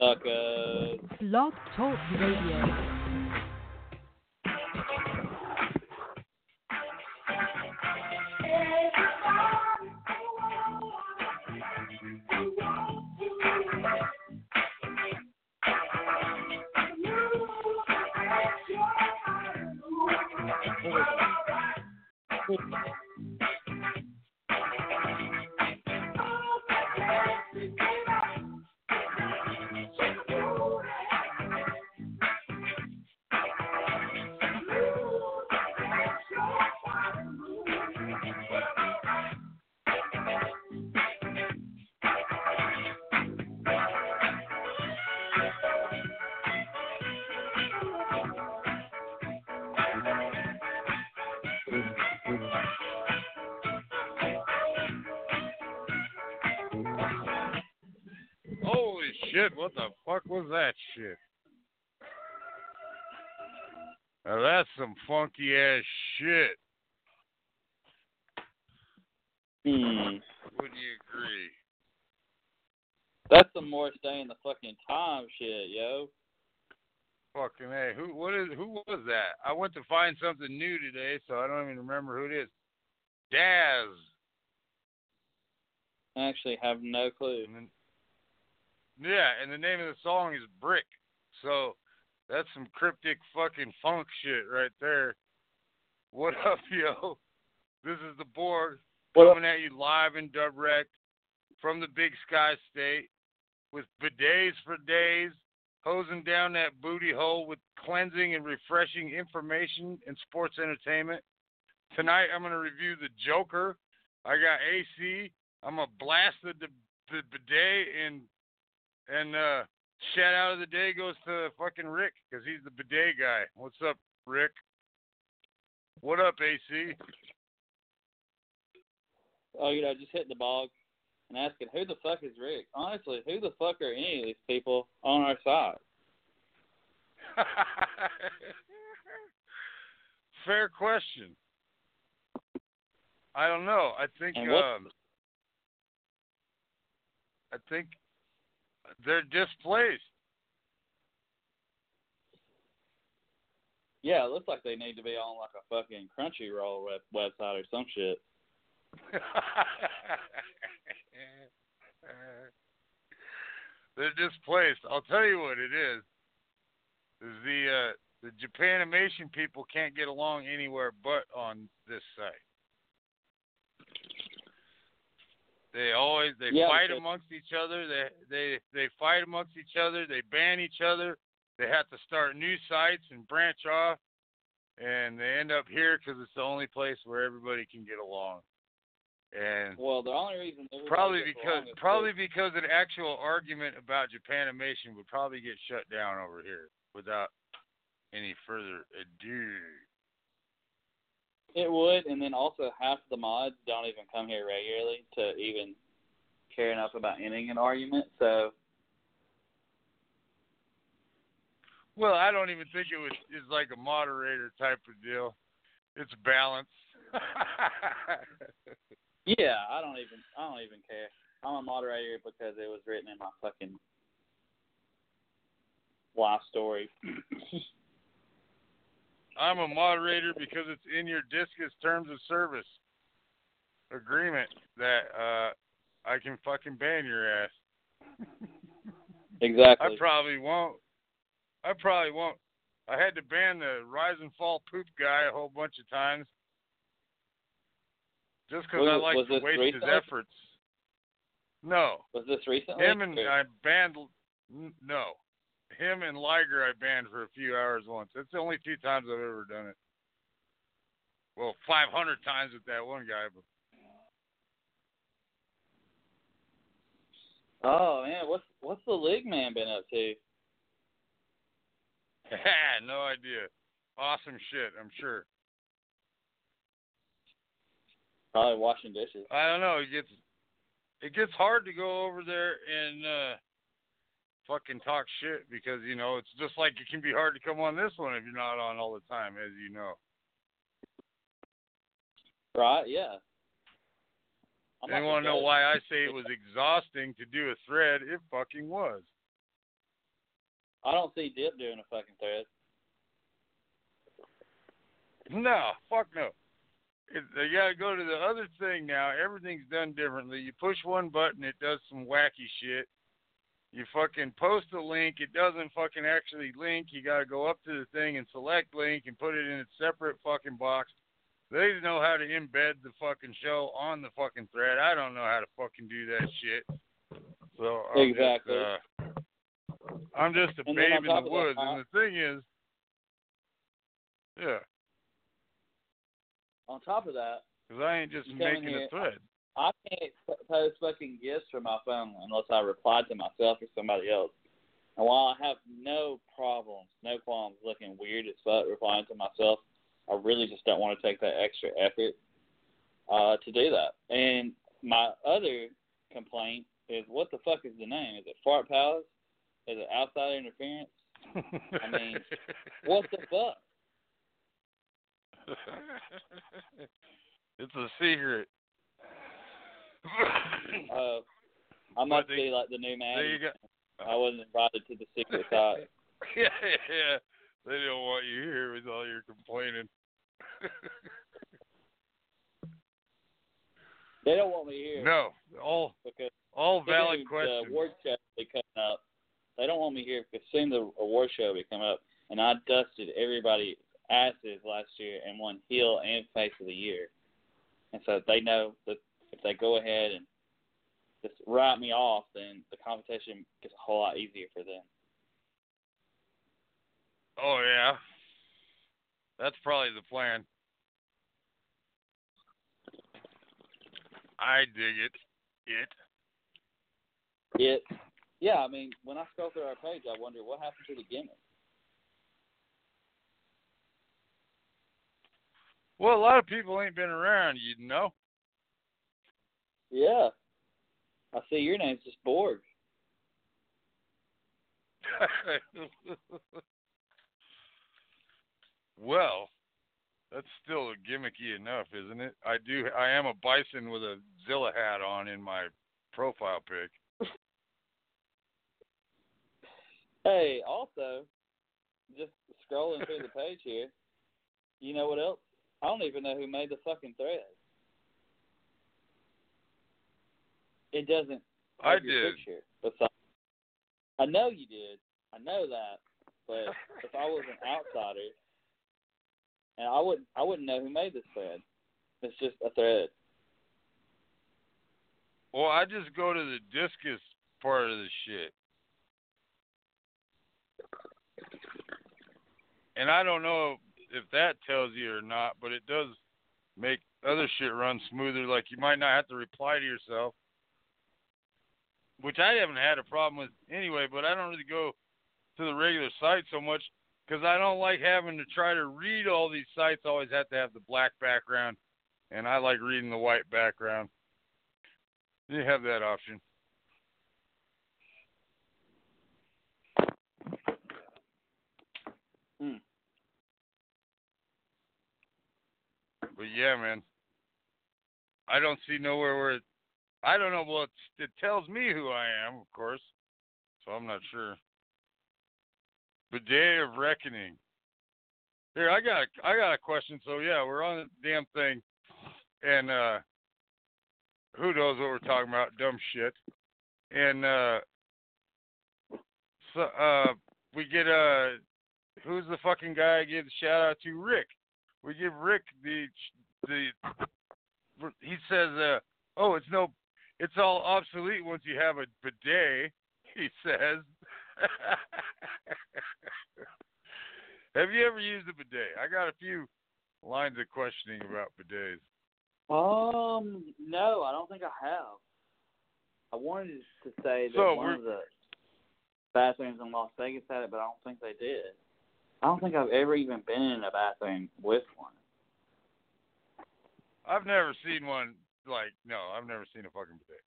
Suckers. Blog Talk Radio. Funky ass shit. Hmm. Would you agree? That's some more stay in the fucking time shit, yo. Fucking hey, who what is who was that? I went to find something new today, so I don't even remember who it is. Daz. I actually have no clue. And then, yeah, and the name of the song is Brick. So that's some cryptic fucking funk shit right there. What up, yo? This is the board What up? coming at you live in direct from the Big Sky State with bidets for days, hosing down that booty hole with cleansing and refreshing information and sports entertainment. Tonight I'm going to review the Joker. I got AC. I'm going to blast the, the, the bidet and and uh shout out of the day goes to fucking Rick because he's the bidet guy. What's up, Rick? What up, AC? Oh, you know, just hitting the bog and asking who the fuck is Rick. Honestly, who the fuck are any of these people on our side? Fair question. I don't know. I think um I think they're displaced. Yeah, it looks like they need to be on like a fucking Crunchyroll web- website or some shit. they're displaced. I'll tell you what it is. Is the uh the Japanimation people can't get along anywhere but on this site. They always they Yeah, fight amongst each other. They they they fight amongst each other. They ban each other. They have to start new sites and branch off, and they end up here because it's the only place where everybody can get along. And Well, the only reason probably because probably because an actual argument about Japanimation would probably get shut down over here without any further ado. It would, and then also half the mods don't even come here regularly to even care enough about ending an argument. So Well, I don't even think it was is like a moderator type of deal. It's balance. yeah, I don't even I don't even care. I'm a moderator because it was written in my fucking life story. I'm a moderator because it's in your Disqus terms of service agreement that uh I can fucking ban your ass. exactly. I probably won't. I probably won't. I had to ban the rise and fall poop guy a whole bunch of times just because I like to waste his efforts. No, was this recently? him and or- I banned. No, him and Liger I banned for a few hours once. That's the only two times I've ever done it. Well, 500 times with that one guy, but Oh man, what's what's the league man been up to? no idea. Awesome shit, I'm sure. Probably washing dishes. I don't know. It gets it gets hard to go over there and uh fucking talk shit because you know it's just like it can be hard to come on this one if you're not on all the time, as you know. Right? Yeah. I'm They want to know why I say it was exhausting to do a thread? It fucking was. I don't see Dip doing a fucking thread. No, fuck no. It, they gotta go to the other thing now. Everything's done differently. You push one button, it does some wacky shit. You fucking post a link, it doesn't fucking actually link. You gotta go up to the thing and select link and put it in a separate fucking box. They know how to embed the fucking show on the fucking thread. I don't know how to fucking do that shit. So I'm Exactly. Just, uh, I'm just a And babe in the of that, woods, and the thing is, yeah, On top of that, because I ain't just You come in making a thread. I can't post fucking gifts from my phone unless I reply to myself or somebody else. And while I have no problems, no qualms looking weird as fuck replying to myself, I really just don't want to take that extra effort uh, to do that. And my other complaint is what the fuck is the name? Is it Fart Palace? Is it outside interference? I mean, What the fuck? it's a secret. Uh, I must they- be like the new man. there you go. I wasn't invited to the secret side. yeah, yeah. They don't want you here with all your complaining. They don't want me here no, all because all valid questions. The award show be coming up. They don't want me here because soon the award show will be coming up, and I dusted everybody asses last year and won heel and face of the year, and so they know that if they go ahead and just write me off, then the competition gets a whole lot easier for them. Oh yeah, that's probably the plan. I dig it. It. It, yeah, I mean, when I scroll through our page, I wonder what happened to the gimmick. Well, a lot of people ain't been around, you know. Yeah, I see your name's just Borg. well, that's still gimmicky enough, isn't it? I do. I am a bison with a Zilla hat on in my profile pic. Hey, also, just scrolling through the page here, you know what else? I don't even know who made the fucking thread. It doesn't. I did. Picture beside- I know you did. I know that. But if I was an outsider, and I wouldn't, I wouldn't know who made this thread. It's just a thread. Well, I just go to the Disqus part of the shit. And I don't know if that tells you or not, but it does make other shit run smoother. Like you might not have to reply to yourself, which I haven't had a problem with anyway. But I don't really go to the regular site so much because I don't like having to try to read all these sites. I Always have to have the black background, and I like reading the white background. You have that option. Hmm. But yeah, man. I don't see nowhere where it, I don't know. Well, it tells me who I am, of course. So I'm not sure. The day of reckoning. Here, I got I got a question. So yeah, we're on the damn thing, and uh, who knows what we're talking about? Dumb shit. And uh, so uh, we get uh, who's the fucking guy I give the shout out to? Rick. We give Rick the the he says, uh, "Oh, it's no, it's all obsolete once you have a bidet." He says. have you ever used a bidet? I got a few lines of questioning about bidets. Um, no, I don't think I have. I wanted to say that So one of the bathrooms in Las Vegas had it, but I don't think they did. I don't think I've ever even been in a bathroom with one. I've never seen one like no, I've never seen a fucking bidet.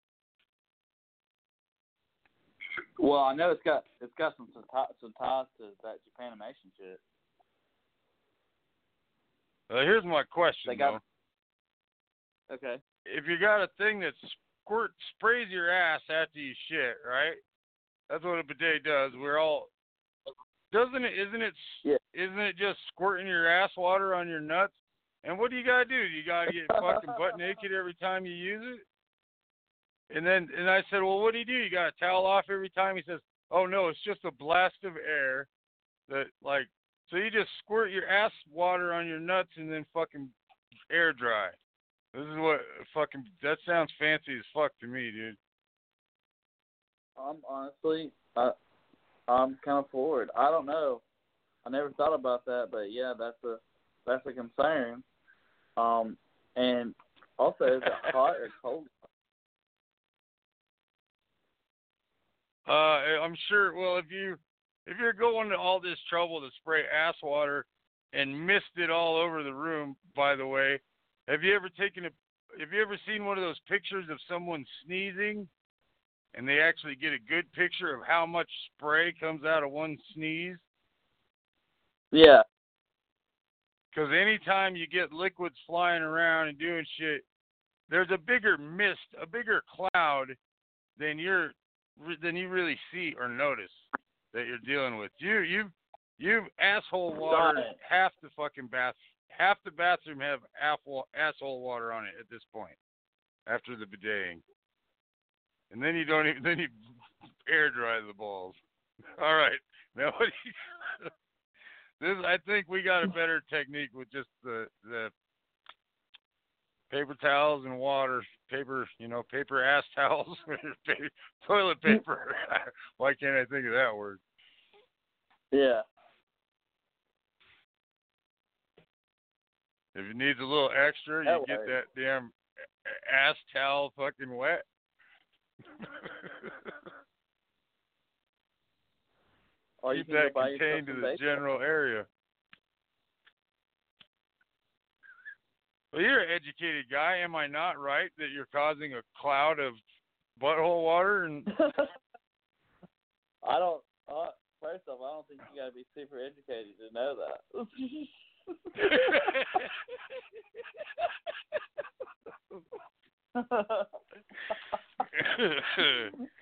Well, I know it's got it's got some some, ti- ties to that Japanimation shit. Uh, here's my question They got- though. Okay. If you got a thing that squirt sprays your ass after you shit, right? That's what a bidet does. We're all Doesn't it? Isn't it? Yeah. Isn't it just squirting your ass water on your nuts? And what do you gotta do? You gotta get fucking butt naked every time you use it? And then and I said, well, what do you do? You gotta towel off every time. He says, oh no, it's just a blast of air that like. So you just squirt your ass water on your nuts and then fucking air dry. This is what fucking that sounds fancy as fuck to me, dude. I'm honestly, I, I'm kind of forward. I don't know. I never thought about that, but yeah, that's a that's a concern. Um, and also, is it hot or cold? Uh, I'm sure. Well, if you if you're going to all this trouble to spray ass water and mist it all over the room, by the way, have you ever taken a have you ever seen one of those pictures of someone sneezing and they actually get a good picture of how much spray comes out of one sneeze? Yeah. Because anytime you get liquids flying around and doing shit, there's a bigger mist, a bigger cloud than you're than you really see or notice that you're dealing with. You you you've asshole water half the fucking bath half the bathroom have asshole asshole water on it at this point after the bideting. And then you don't even then you air dry the balls. All right. Now what do you this I think we got a better technique with just the the paper towels and water, paper, you know, paper ass towels, toilet paper. Why can't I think of that word? Yeah. If it needs a little extra, you That get that damn ass towel fucking wet. Or you Keep can that contained to the general area. Well, you're an educated guy, am I not right that you're causing a cloud of butthole water and I don't. Uh, first off, I don't think you gotta be super educated to know that.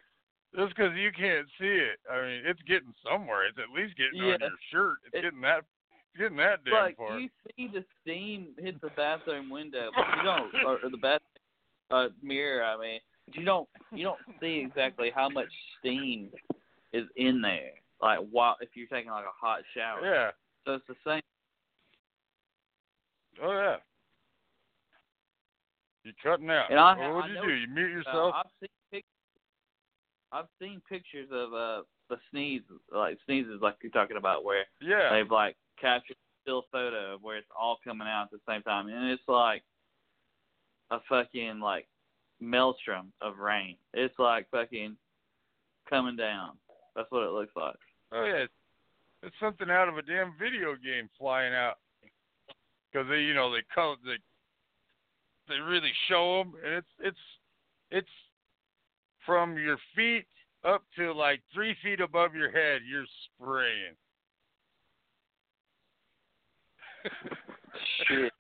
Just because you can't see it, I mean, it's getting somewhere. It's at least getting on your shirt. It's It- getting that, it's getting that damn like far. you see the steam hit the bathroom window, but you don't, or, or the bath uh, mirror. I mean, you don't you don't see exactly how much steam is in there. Like while if you're taking like a hot shower, Yeah. so it's the same. Oh yeah. You're cutting out. And I- well, what I you do? You mute Uh, yourself? I've seen I've seen pictures of uh the sneeze like sneezes like you're talking about where yeah. they've like captured still photo of where it's all coming out at the same time, and it's like a fucking like maelstrom of rain. It's like fucking coming down. That's what it looks like. Oh yeah. It's, it's something out of a damn video game flying out. Because they, you know, they color they they really show them, and it's it's it's from your feet up to like three feet above your head. You're spraying. Shit.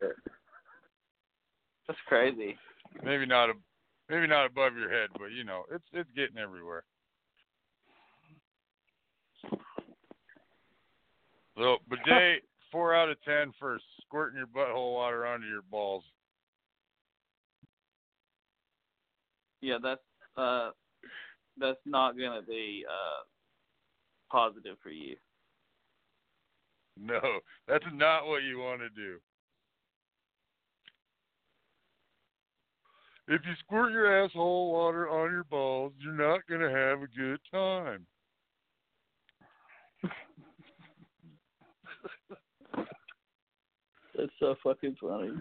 That's crazy. maybe not a, maybe not above your head, but you know, it's it's getting everywhere. So bidet four out of ten for squirting your butthole water onto your balls. Yeah, that's uh that's not gonna be uh positive for you. No, that's not what you want to do. If you squirt your asshole water on your balls, you're not gonna have a good time. That's so fucking funny.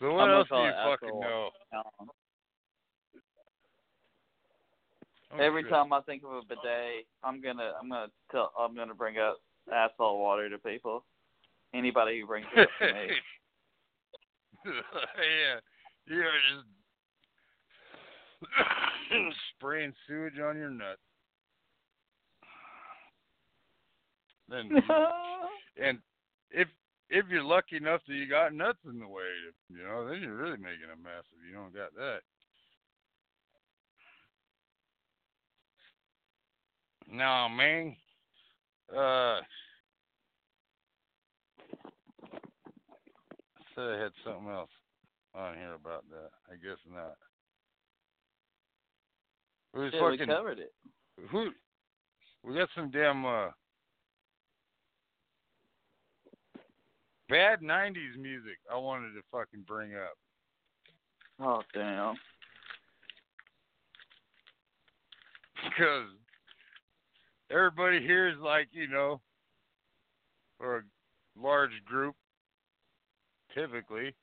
So what I'm gonna else do call you it fucking asshole. know? Um, Oh, Every shit. Time I think of a bidet, I'm gonna I'm gonna tell I'm gonna bring up asphalt water to people. Anybody who brings it up to me. yeah, you're just spraying sewage on your nuts. Then, and if if you're lucky enough that you got nuts in the way, you know, then you're really making a mess if you don't got that. No, man. Uh, I said I had something else on here about that. I guess not. Was Yeah, we covered it. who? We got some damn uh bad '90s music. I wanted to fucking bring up. Oh damn. because everybody here is like you know, or a large group, typically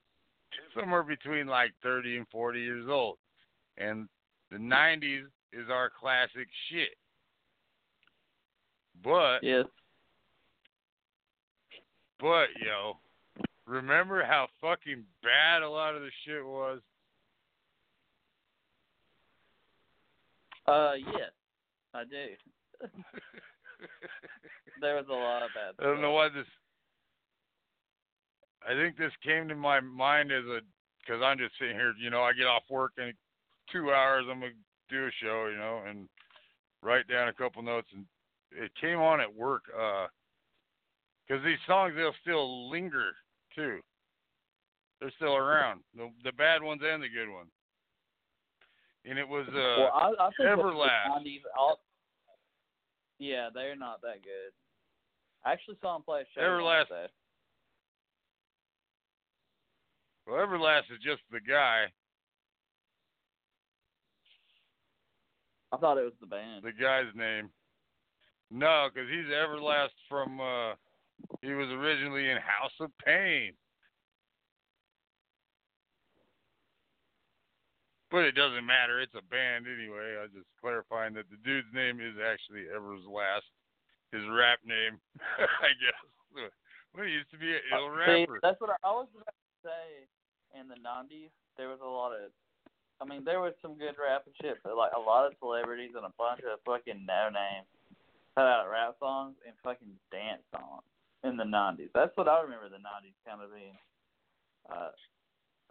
somewhere between like 30 and 40 years old, and the 90s is our classic shit. But Yes. but yo, remember how fucking bad a lot of the shit was? Uh, yes, I do. There was a lot of bad. I don't know why this. I think this came to my mind as a because I'm just sitting here. You know, I get off work in two hours. I'm gonna do a show. You know, and write down a couple notes. And it came on at work. Uh, because these songs they'll still linger too. They're still around. The the bad ones and the good ones. And it was uh well, I, I think that the Everlast. 90s all- yeah, they're not that good. I actually saw him play a show. Everlast- though. well Everlast is just the guy. I thought it was the band. the guy's name. No, because he's Everlast from. uh He was originally in House of Pain. But it doesn't matter. It's a band anyway. I was just clarifying that the dude's name is actually Everlast. His rap name, I guess. Well, he used to be an ill Uh, See, rapper. that's what I, I was about to say. In the '90s, there was a lot of. I mean, there was some good rap and shit, but like a lot of celebrities and a bunch of fucking no names put out rap songs and fucking dance songs in the '90s. That's what I remember the '90s kind of being uh,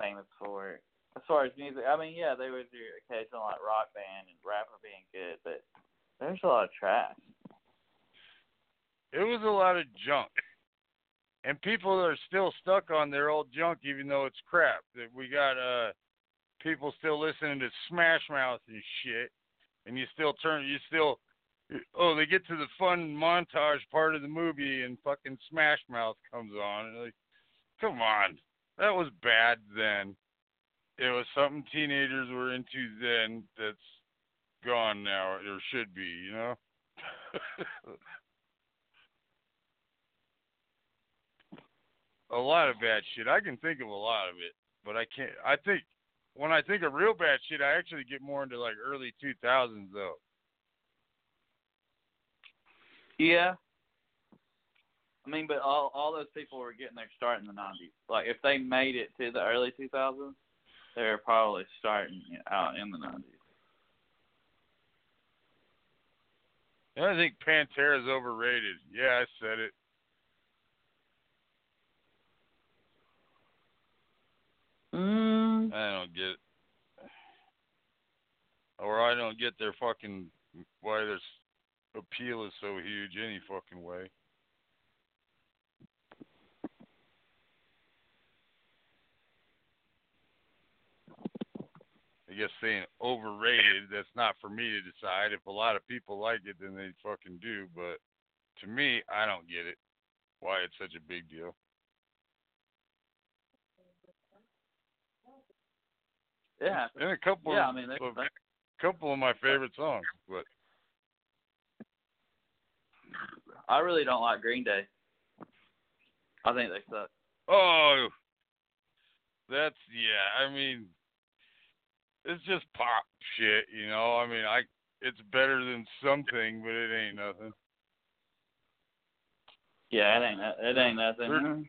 famous for. As far as music, I mean, yeah, there was your occasional like rock band and rapper being good, but there's a lot of trash. It was a lot of junk. And people are still stuck on their old junk even though it's crap. That we got uh people still listening to Smash Mouth and shit. And you still turn you still oh, they get to the fun montage part of the movie and fucking Smash Mouth comes on and like come on. That was bad then. It was something teenagers were into then that's gone now or should be, you know? a lot of bad shit. I can think of a lot of it, but I can't. I think when I think of real bad shit, I actually get more into like early 2000s though. Yeah. I mean, but all all those people were getting their start in the '90s. Like, if they made it to the early 2000s, they were probably starting out in the '90s. And I think Pantera's overrated. Yeah, I said it. Mm. I don't get it. Or I don't get their fucking why their appeal is so huge any fucking way. Guess saying overrated, that's not for me to decide. If a lot of people like it, then they fucking do. But to me, I don't get it. Why it's such a big deal. Yeah. And a couple Yeah, I mean, of couple of my favorite songs, but I really don't like Green Day. I think they suck. Oh, that's yeah. I mean, it's just pop shit, you know. I mean, I it's better than something, but it ain't nothing. Yeah, it ain't it ain't nothing.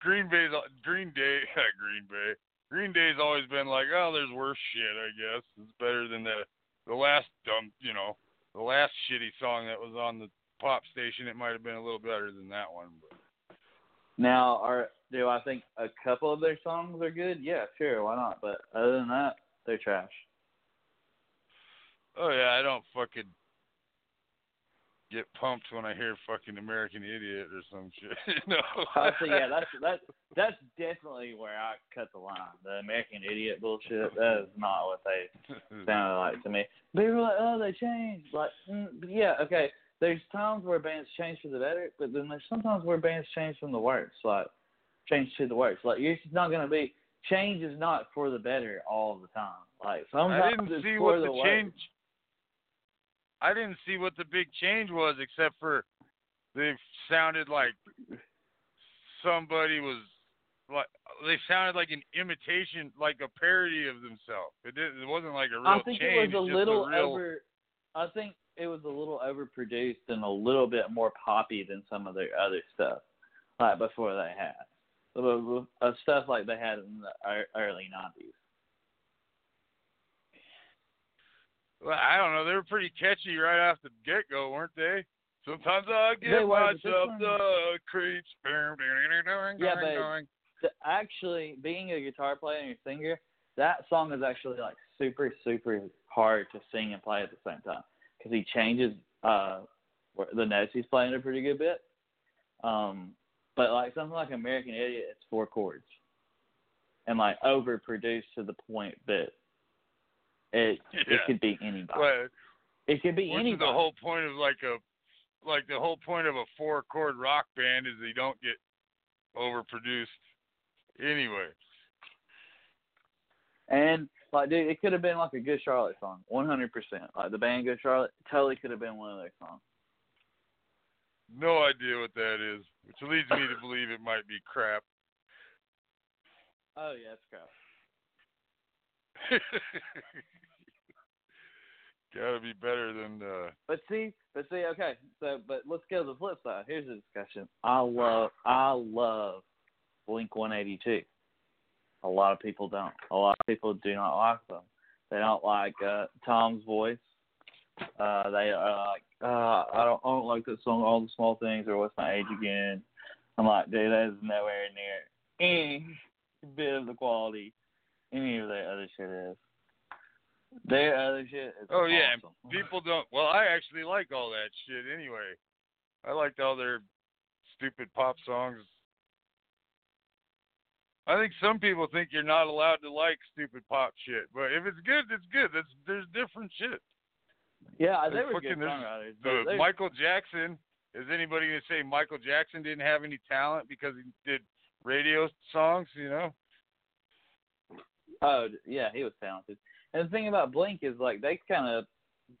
Green Bay's Green Day, Green Bay. Green Day's always been like, oh, there's worse shit. I guess it's better than the the last dumb, you know, the last shitty song that was on the pop station. It might have been a little better than that one, but now, are do I think a couple of their songs are good? Yeah, sure, why not? But other than that, they're trash. oh yeah, I don't fucking get pumped when I hear fucking American Idiot or some shit. no. Oh, so yeah, that's that's that's definitely where I cut the line. The American Idiot bullshit. That is not what they sounded like to me. People were like, oh, they changed. Like, mm, yeah, okay. There's times where bands change for the better, but then there's sometimes where bands change from the worst. Like, change to the worst. Like, it's not gonna be change is not for the better all the time. Like sometimes I didn't see what the worst. change. I didn't see what the big change was, except for they sounded like somebody was like they sounded like an imitation, like a parody of themselves. It didn't. It wasn't like a real I think change. it was a just little real, over. I think it was a little overproduced and a little bit more poppy than some of their other stuff, like before they had uh, uh, stuff like they had in the early nineties. Well, I don't know. They were pretty catchy right off the get go, weren't they? Sometimes I They were, but myself one- the creeps. Yeah, but the, actually being a guitar player and a singer, that song is actually like super super hard to sing and play at the same time because he changes uh the notes he's playing a pretty good bit. Um, but like something like American Idiot, it's four chords and like overproduced to the point that it Yeah. it could be anybody. Well, it could be anybody. the whole point of like a like the whole point of a four chord rock band is they don't get overproduced anyway. And like, dude, it could have been like a Good Charlotte song, one hundred percent. Like the band Good Charlotte totally could have been one of their songs. No idea what that is, which leads me to believe it might be crap. Oh yeah, it's crap. Gotta be better than uh But see, but see, okay. So, but let's go to the flip side. Here's the discussion. I love, I love Blink 182. A lot of people don't. A lot of people do not like them. They don't like uh, Tom's voice. Uh, they are like, uh, I don't, I don't like that song. All the small things, or what's my age again? I'm like, dude, that is nowhere near any bit of the quality any of their other shit is. Their other shit is Oh yeah, people don't well, I actually like all that shit anyway. I liked all their stupid pop songs. I think some people think you're not allowed to like stupid pop shit, but if it's good, it's good. That's there's different shit. Yeah, they were fucking- there's songwriters. but The Michael Jackson. Is anybody gonna say Michael Jackson didn't have any talent because he did radio songs? You know. Oh, yeah, he was talented. And the thing about Blink is like they kind of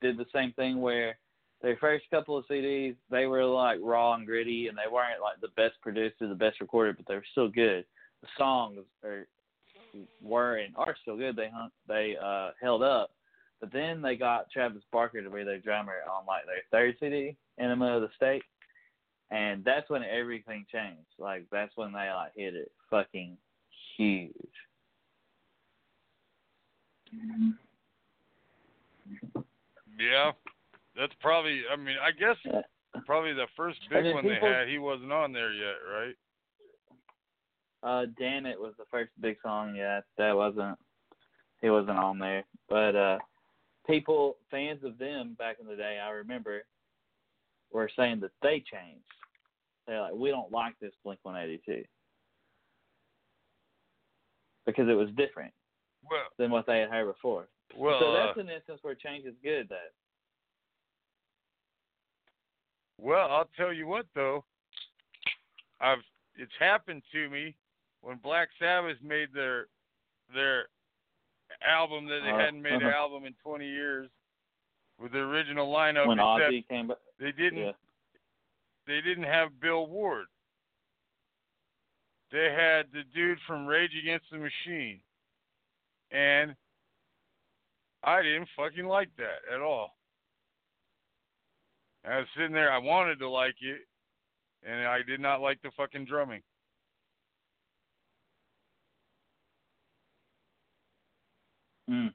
did the same thing where their first couple of CDs they were like raw and gritty, and they weren't like the best produced or the best recorded, but they were still good. The songs are were and are still good. They they uh held up. But then they got Travis Barker to be their drummer on like their third CD, Enema of the State, and that's when everything changed. Like that's when they like hit it fucking huge. Yeah. That's probably. I mean, I guess probably the first big one people- they had. He wasn't on there yet, right? Uh, Dammit was the first big song. Yeah, that wasn't. He wasn't on there, but uh, people, fans of them back in the day, I remember, were saying that they changed. They're like, we don't like this Blink 182 because it was different Well, than what they had heard before. well, so uh, that's an instance where change is good. Though. well. I'll tell you what though. I've it's happened to me when Black Sabbath made their their album that they Uh, hadn't made an uh-huh. album in 20 years with the original lineup. when Ozzy came back, they didn't yeah, they didn't have Bill Ward. They had the dude from Rage Against the Machine. And I didn't fucking like that at all. I was sitting there, I wanted to like it, and I did not like the fucking drumming. Mm.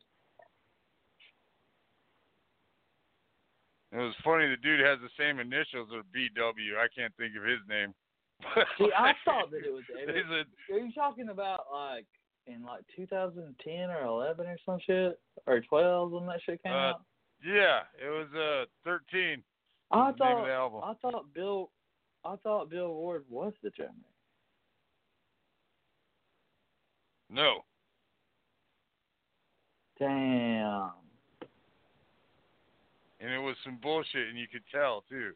It was funny, the dude has the same initials as BW. I can't think of his name. See, I thought that it was. Said, Are you talking about like in like 2010 or 11 or some shit or 12 when that shit came Uh, out? yeah, it was uh 13. I the name of thought. I thought Bill I thought Bill Ward was the drummer. No. Damn. And it was some bullshit, and you could tell too.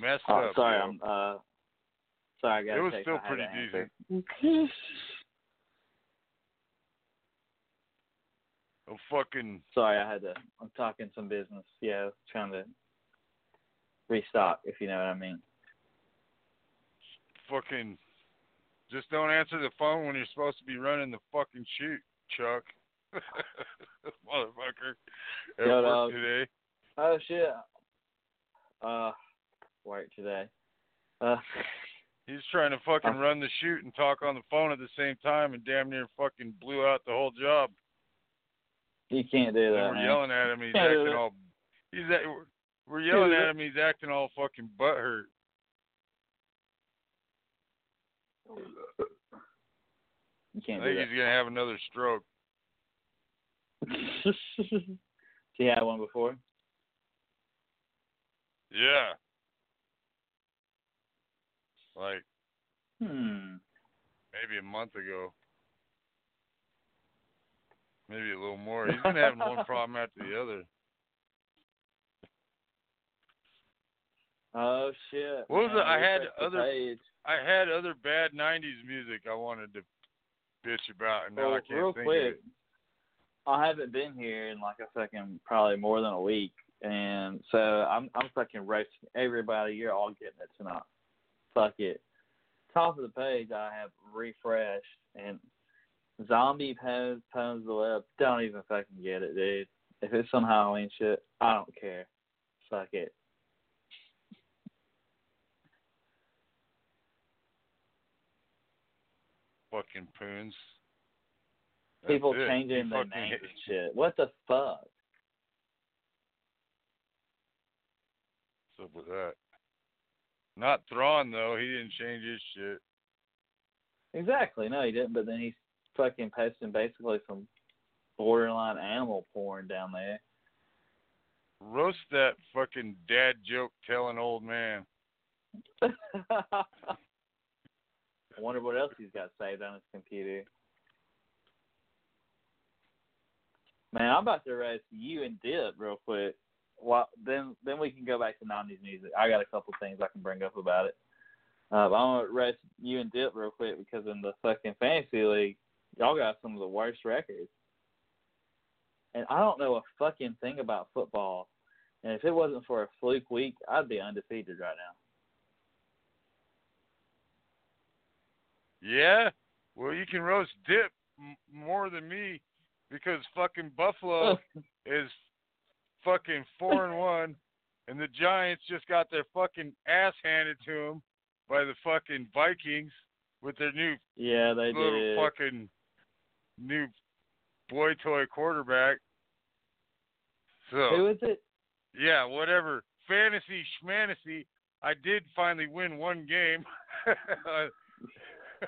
Messed Oh, up. sorry, yo. I'm uh sorry I got It was still pretty to answer. Oh, fucking Sorry, I had to I'm talking some business. Yeah, trying to restock if you know what I mean. fucking just don't answer the phone when you're supposed to be running the fucking shoot, Chuck. Motherfucker. At Yo, work today. Oh shit. Uh work today. Uh He's trying to fucking Uh. run the shoot and talk on the phone at the same time and damn near fucking blew out the whole job. He can't do that. we're man. yelling at him. He's acting all. He's at, we're- yelling at him. He's acting all fucking butthurt. You can't think he's gonna have another stroke. he had one before. Yeah. Like Hmm. maybe a month ago. Maybe a little more. He's been having one problem after the other. Oh shit. What was man, it? I had other- page. I had other bad '90s music I wanted to bitch about, and now Well, I can't real think quick, of it. I haven't been here in like a fucking probably more than a week, and so I'm I'm fucking roasting everybody. You're all getting it tonight. Fuck it. Top of the page, I have refreshed and zombie pose pose the web. Don't even fucking get it, dude. If it's some Halloween shit, I don't care. Fuck it. Fucking poons. That's People it. changing their names and shit. What the fuck? What's up with that? Not Thrawn though. He didn't change his shit. Exactly. No, he didn't. But then he's fucking posting basically some borderline animal porn down there. Roast that fucking dad joke telling old man. I wonder what else he's got saved on his computer. Man, I'm about to roast you and Dip real quick. Well, then then we can go back to '90s music. I got a couple things I can bring up about it. Uh, but I want to roast you and Dip real quick because in the fucking fantasy league, y'all got some of the worst records. And I don't know a fucking thing about football. And if it wasn't for a fluke week, I'd be undefeated right now. Yeah. Well, you can roast dip m- more than me because fucking Buffalo oh. is fucking four and one, and the Giants just got their fucking ass handed to them by the fucking Vikings with their new Yeah, they little did. fucking new boy toy quarterback. So Who is it? yeah, whatever. Fantasy schmantasy. I did finally win one game.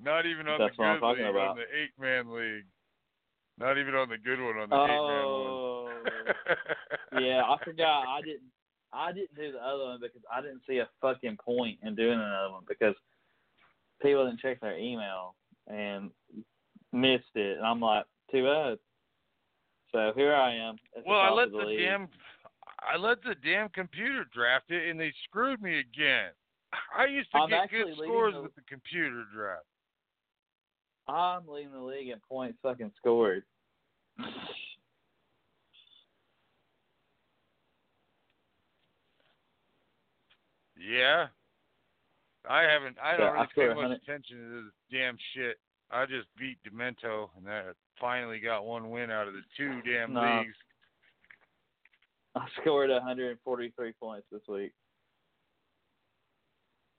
Not even on That's the good league, about. on the eight man league. Not even on the good one, on the eight Oh, man one. yeah. I forgot. I didn't. I didn't do the other one because I didn't see a fucking point in doing another one because people didn't check their email and missed it, and I'm like, too bad. So here I am. Well, I let the, the damn I let the damn computer draft it, and they screwed me again. I used to I'm get good scores the- with the computer draft. I'm leading the league in points fucking scored. Yeah. I haven't. I don't I really pay much attention to this damn shit. I just beat Demento, and that finally got one win out of the two damn No. leagues. I scored 143 points this week.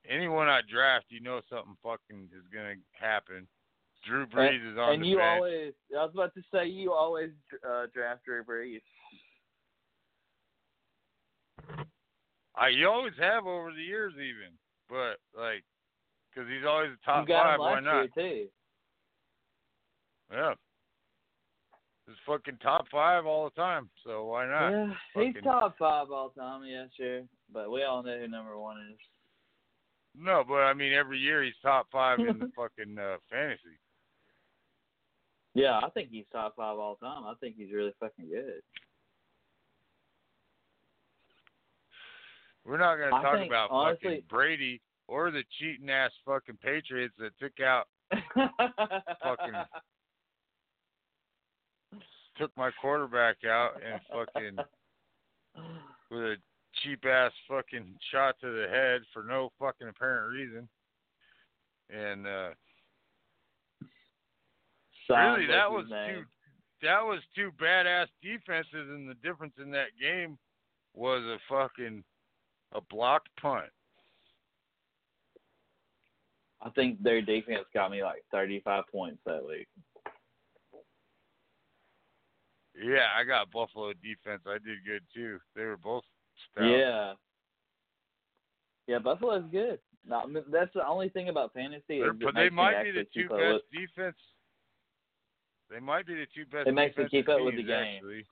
Anyone I draft, you know something fucking is gonna happen. Drew Brees is on and the you bench. always, I was about to say, you always uh, draft Drew Brees. I you always have over the years, even. But like, because he's always the top five. Why not? too. Yeah. He's fucking top five all the time, so why not? Yeah, he's top five all the time. Yeah, sure. But we all know who number one is. No, but I mean every year he's top five in the fucking uh, fantasy. Yeah, I think he's top five all time. I think he's really fucking good. We're not gonna talk think, about honestly- fucking Brady or the cheating ass fucking Patriots that took out Fucking- took my quarterback out and fucking with a cheap ass fucking shot to the head for no fucking apparent reason. And uh really that was name. two that was two badass defenses and the difference in that game was a fucking a blocked punt. I think their defense got me like 35 points that week. Yeah, I got Buffalo defense. I did good too. They were both stout. Yeah. Yeah, Buffalo's good. No, I mean, that's the only thing about fantasy. Is but they might be the two best defense. They might be the two best. It makes me keep up with the game. Actually.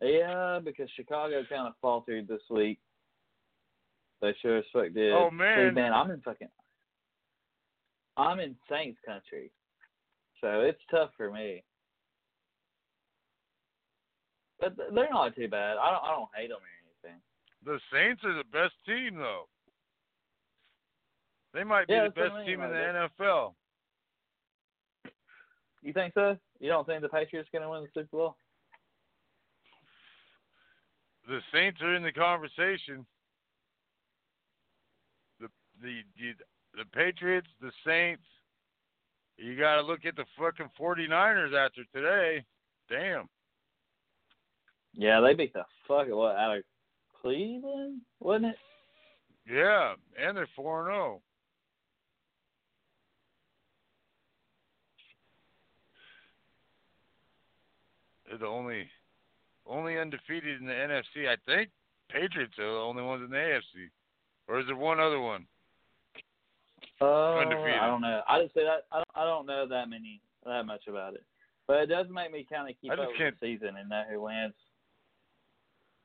Yeah, because Chicago kind of faltered this week. They sure as fuck did. Oh, See, man. man, I'm in fucking. I'm in Saints country, so it's tough for me. But they're not too bad. I don't. I don't hate them or anything. The Saints are the best team, though. They might be Yeah, the best I mean, team in the NFL. You think so? You don't think the Patriots going to win the Super Bowl? The Saints are in the conversation. The the the, the Patriots, the Saints. You got to look at the fucking 49ers after today. Damn. Yeah, they beat the fuck what out of Cleveland, wasn't it? Yeah, and they're 4 and 0. They're the only only undefeated in the NFC. I think Patriots are the only ones in the AFC. Or is there one other one? Oh, Undefeated. I don't know. I just say that I don't, I don't know that many that much about it, but it does make me kind of keep up with the season and know who wins.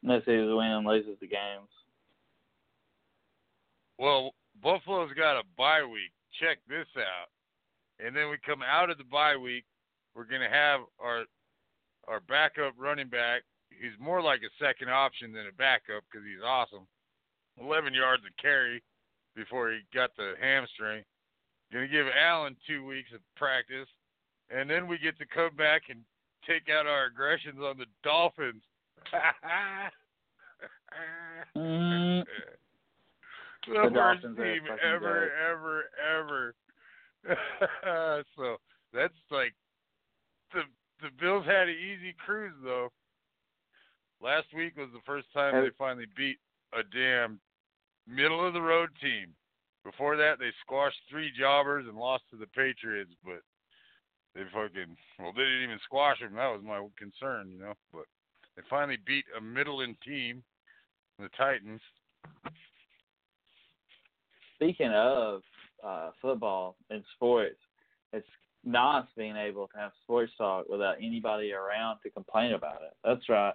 Know who wins and loses the games. Well, Buffalo's got a bye week. Check this out. And then we come out of the bye week. We're gonna have our our backup running back. He's more like a second option than a backup because he's awesome. 11 yards of carry before he got the hamstring. Gonna give Allen two weeks of practice, and then we get to come back and take out our aggressions on the Dolphins. Mm, the, The worst team ever, ever, ever. so that's like the the Bills had an easy cruise though. Last week was the first time they finally beat a damn middle of the road team. Before that, they squashed three jobbers and lost to the Patriots, but they fucking well, they didn't even squash them. That was my concern, you know. But they finally beat a middling team, the Titans. speaking of uh, football and sports, it's nice being able to have sports talk without anybody around to complain about it. That's right.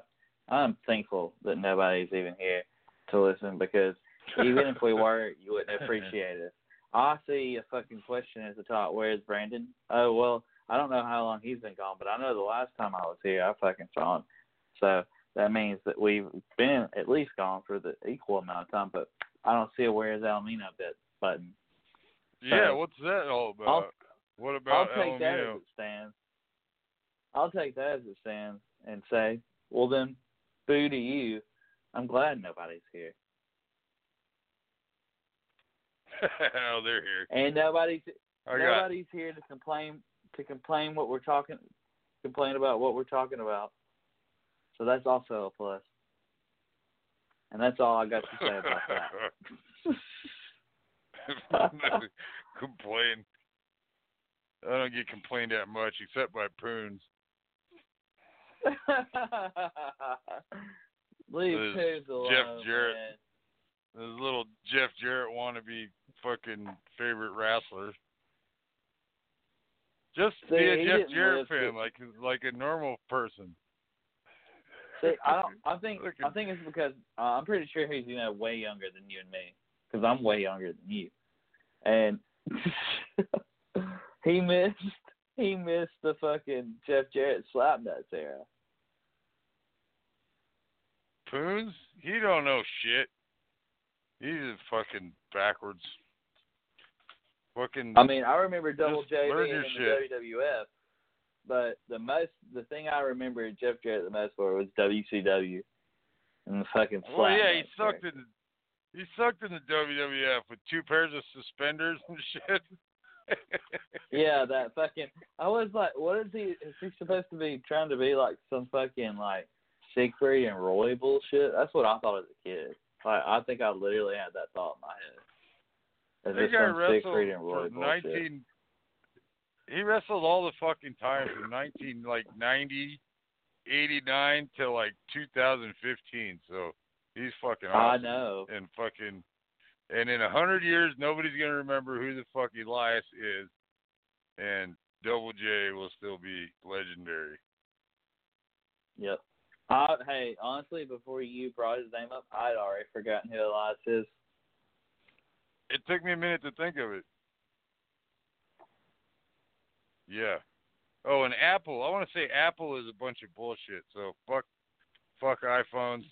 I'm thankful that nobody's even here to listen because even if we were, you wouldn't appreciate it. I see a fucking question at the top. Where's Brandon? Oh well, I don't know how long he's been gone, but I know the last time I was here, I fucking saw him. So that means that we've been at least gone for the equal amount of time. But I don't see a Where's Almina bit button. Yeah, what's that all about? I'll- what I'll about take that as it stands. I'll take that as it stands and say, well then, boo to you. I'm glad nobody's here, oh, they're here. and nobody's I got nobody's here to complain to complain what we're talking, complain about what we're talking about. So that's also a plus. And that's all I got to say about that. Complain. I don't get complained at much except by poons. Leave This Coons alone, Jeff Jarrett. man. His little Jeff Jarrett wannabe fucking favorite wrestler. Just See, be a Jeff Jarrett fan, like like a normal person. See, I don't. I think. I think it's because uh, I'm pretty sure he's you know way younger than you and me, because I'm way younger than you, and he missed. He missed the fucking Jeff Jarrett slapnuts era. Poons? He don't know shit. He's just fucking backwards. Fucking I mean, I remember Double J being your in shit. the WWF, but the most, the thing I remember Jeff Jarrett the most for was WCW, and the fucking. Well, yeah, he sucked in. He sucked in the WWF with two pairs of suspenders and shit. Yeah, that fucking. I was like, what is he? Is he supposed to be trying to be like some fucking like Siegfried and Roy bullshit? That's what I thought as a kid. Like, I think I literally had that thought in my head. That this guy some wrestled Siegfried and Roy bullshit? 19. He wrestled all the fucking time from 19 like 90, 89 till like 2015. So he's fucking I know. And fucking, and in a hundred years, nobody's gonna remember who the fuck Elias is, and Double J will still be legendary. Yep. I, hey, honestly, before you brought his name up, I'd already forgotten who Elias is. It took me a minute to think of it. Yeah. Oh, and Apple. I want to say Apple is a bunch of bullshit. So fuck, fuck iPhones.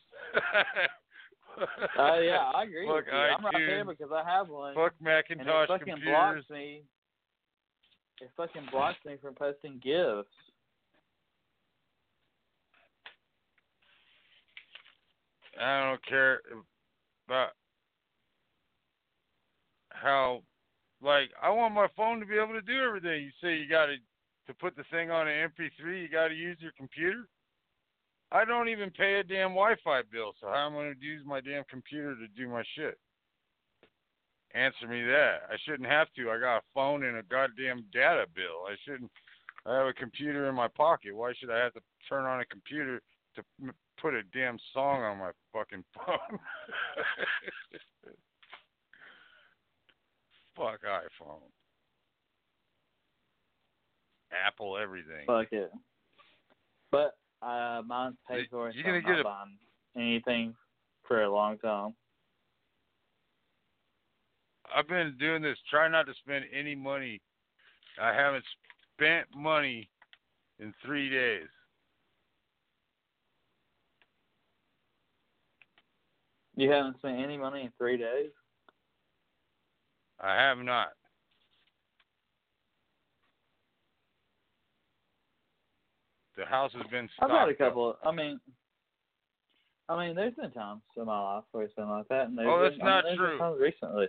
Oh yeah, I agree Fuck with you. I'm right there because I have one, Fuck and it Macintosh fucking computers. blocks me. It fucking blocks me from posting gifs. I don't care about how, like, I want my phone to be able to do everything. You say you got to to put the thing on an MP3, you got to use your computer. I don't even pay a damn Wi-Fi bill, so how am I going to use my damn computer to do my shit? Answer me that. I shouldn't have to. I got a phone and a goddamn data bill. I shouldn't. I have a computer in my pocket. Why should I have to turn on a computer to put a damn song on my fucking phone? Fuck iPhone. Apple everything. Fuck it. But uh, mine's paid for. you so gonna get a- anything for a long time. I've been doing this. Try not to spend any money. I haven't spent money in three days. You haven't spent any money in three days. I have not. The house has been I've had a couple. Of, I mean, I mean, there's been times in my life where it's been like that, and there's Oh, that's been, I mean, not true. times recently.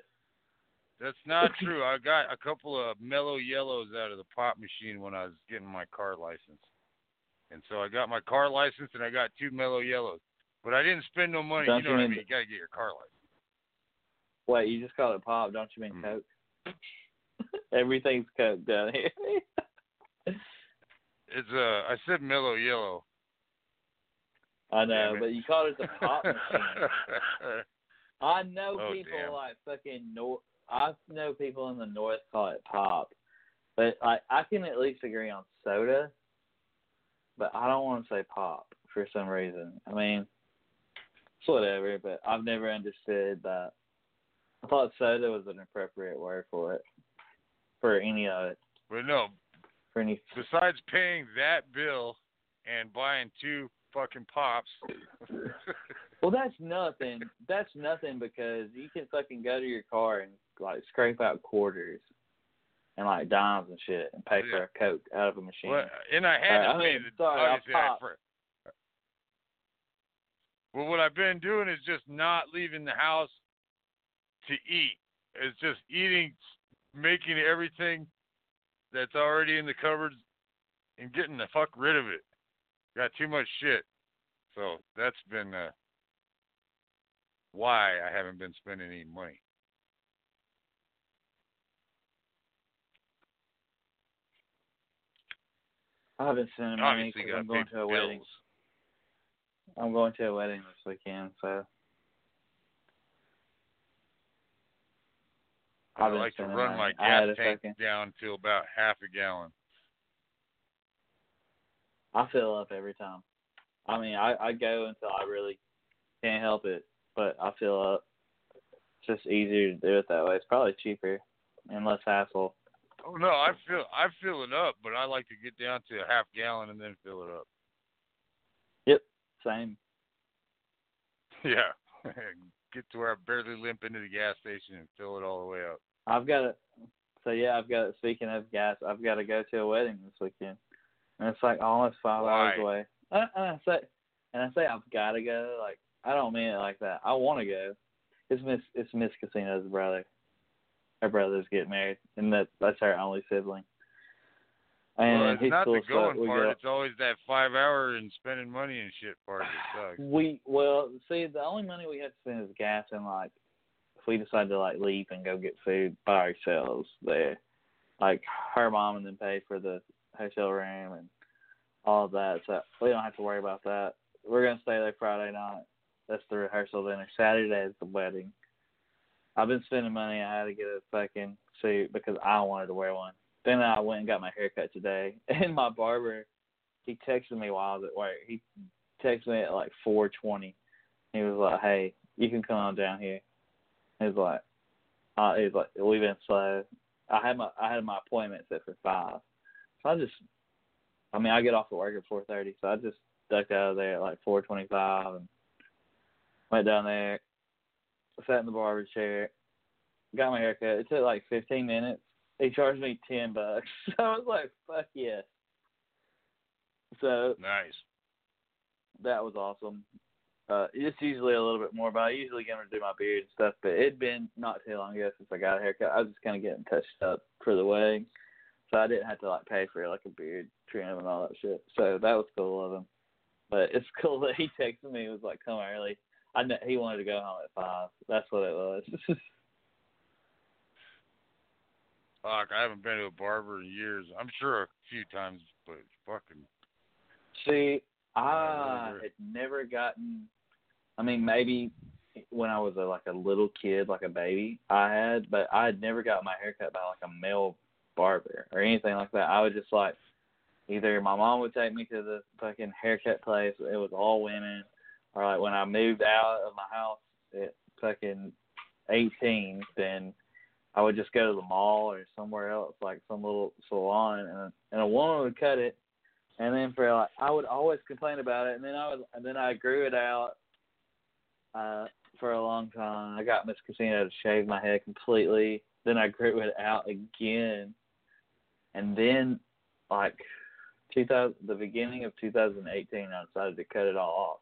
That's not true. I got a couple of mellow yellows out of the pop machine when I was getting my car license. And so I got my car license and I got two mellow yellows. But I didn't spend no money. Don't you know you what I mean mean? You gotta get your car license. Wait, you just call it pop, don't you mean Mm. Coke? Everything's Coke down here. It's uh I said mellow yellow. I know, but you called it the pop machine. I know Oh, people damn. like fucking north. I know people in the north call it pop, but like I can at least agree on soda. But I don't want to say pop for some reason. I mean, it's whatever. But I've never understood that. I thought soda was an appropriate word for it, for any of it, but no, for any. besides paying that bill and buying two fucking pops. Well, that's nothing. That's nothing because you can fucking go to your car and like scrape out quarters and like dimes and shit and pay for a coke out of a machine. well, and I had Uh, to I pay mean, the sorry, pop. fr- Well, what I've been doing is just not leaving the house to eat. It's just eating, making everything that's already in the cupboards and getting the fuck rid of it. Got too much shit. So that's been uh, why I haven't been spending any money. I haven't spent any money because I'm going to a for wedding. I'm going to a wedding this weekend, so I like to run my gas tank down to about half a gallon. I fill up every time. I mean, I I go until I really can't help it, but I fill up. It's just easier to do it that way. It's probably cheaper and less hassle. Oh no, I fill I fill it up, but I like to get down to a half gallon and then fill it up. Yep, same. Yeah. get to where I barely limp into the gas station and fill it all the way up. I've got it. So yeah, I've got. Speaking of gas, I've got to go to a wedding this weekend, and it's like almost five hours Why? away. Uh, And I say, and I say I've got to go. Like I don't mean it like that. I want to go. It's Miss. It's Miss Casino's brother. Her brother's getting married, and that that's her only sibling. And well, it's he's not cool the going part. It's always that five hour and spending money and shit part that sucks. We well, see, the only money we have to spend is gas and like we decided to like leave and go get food by ourselves there. Like her mom and then pay for the hotel room and all of that. So we don't have to worry about that. We're gonna stay there Friday night. That's the rehearsal dinner. Saturday is the wedding. I've been spending money. I had to get a fucking suit because I wanted to wear one. Then I went and got my hair cut today, and my barber, he texted me while I was at work. He texted me at like 4:20. He was like, "Hey, you can come on down here." He was like, uh, "He's like, we've been slow." I had my I had my appointment set for five, so I just, I mean, I get off at work at 4:30, so I just ducked out of there at like 4:25 and went down there, sat in the barber chair, got my haircut. It took like 15 minutes. He charged me 10 bucks, so I was like, "Fuck yes." So Nice. that was awesome. Uh, it's usually a little bit more, but I usually get to do my beard and stuff. But it'd been not too long ago since I got a haircut. I was just kind of getting touched up for the wedding, so I didn't have to like pay for like a beard trim and all that shit. So that was cool of him. But it's cool that he texted me. He was like, "Come early." I know he wanted to go home at five. That's what it was. Fuck, I haven't been to a barber in years. I'm sure a few times, but fucking See, I had never gotten. I mean, maybe when I was a, like a little kid, like a baby, I had, but I had never got my hair cut by like a male barber or anything like that. I would just like either my mom would take me to the fucking haircut place. It was all women, or like when I moved out of my house at fucking eighteen, then I would just go to the mall or somewhere else, like some little salon, and and a woman would cut it, and then for like I would always complain about it, and then I would and then I grew it out uh for a long time. I got Miss Christina to shave my head completely. Then I grew it out again, and then like 2000, the beginning of 2018, I decided to cut it all off.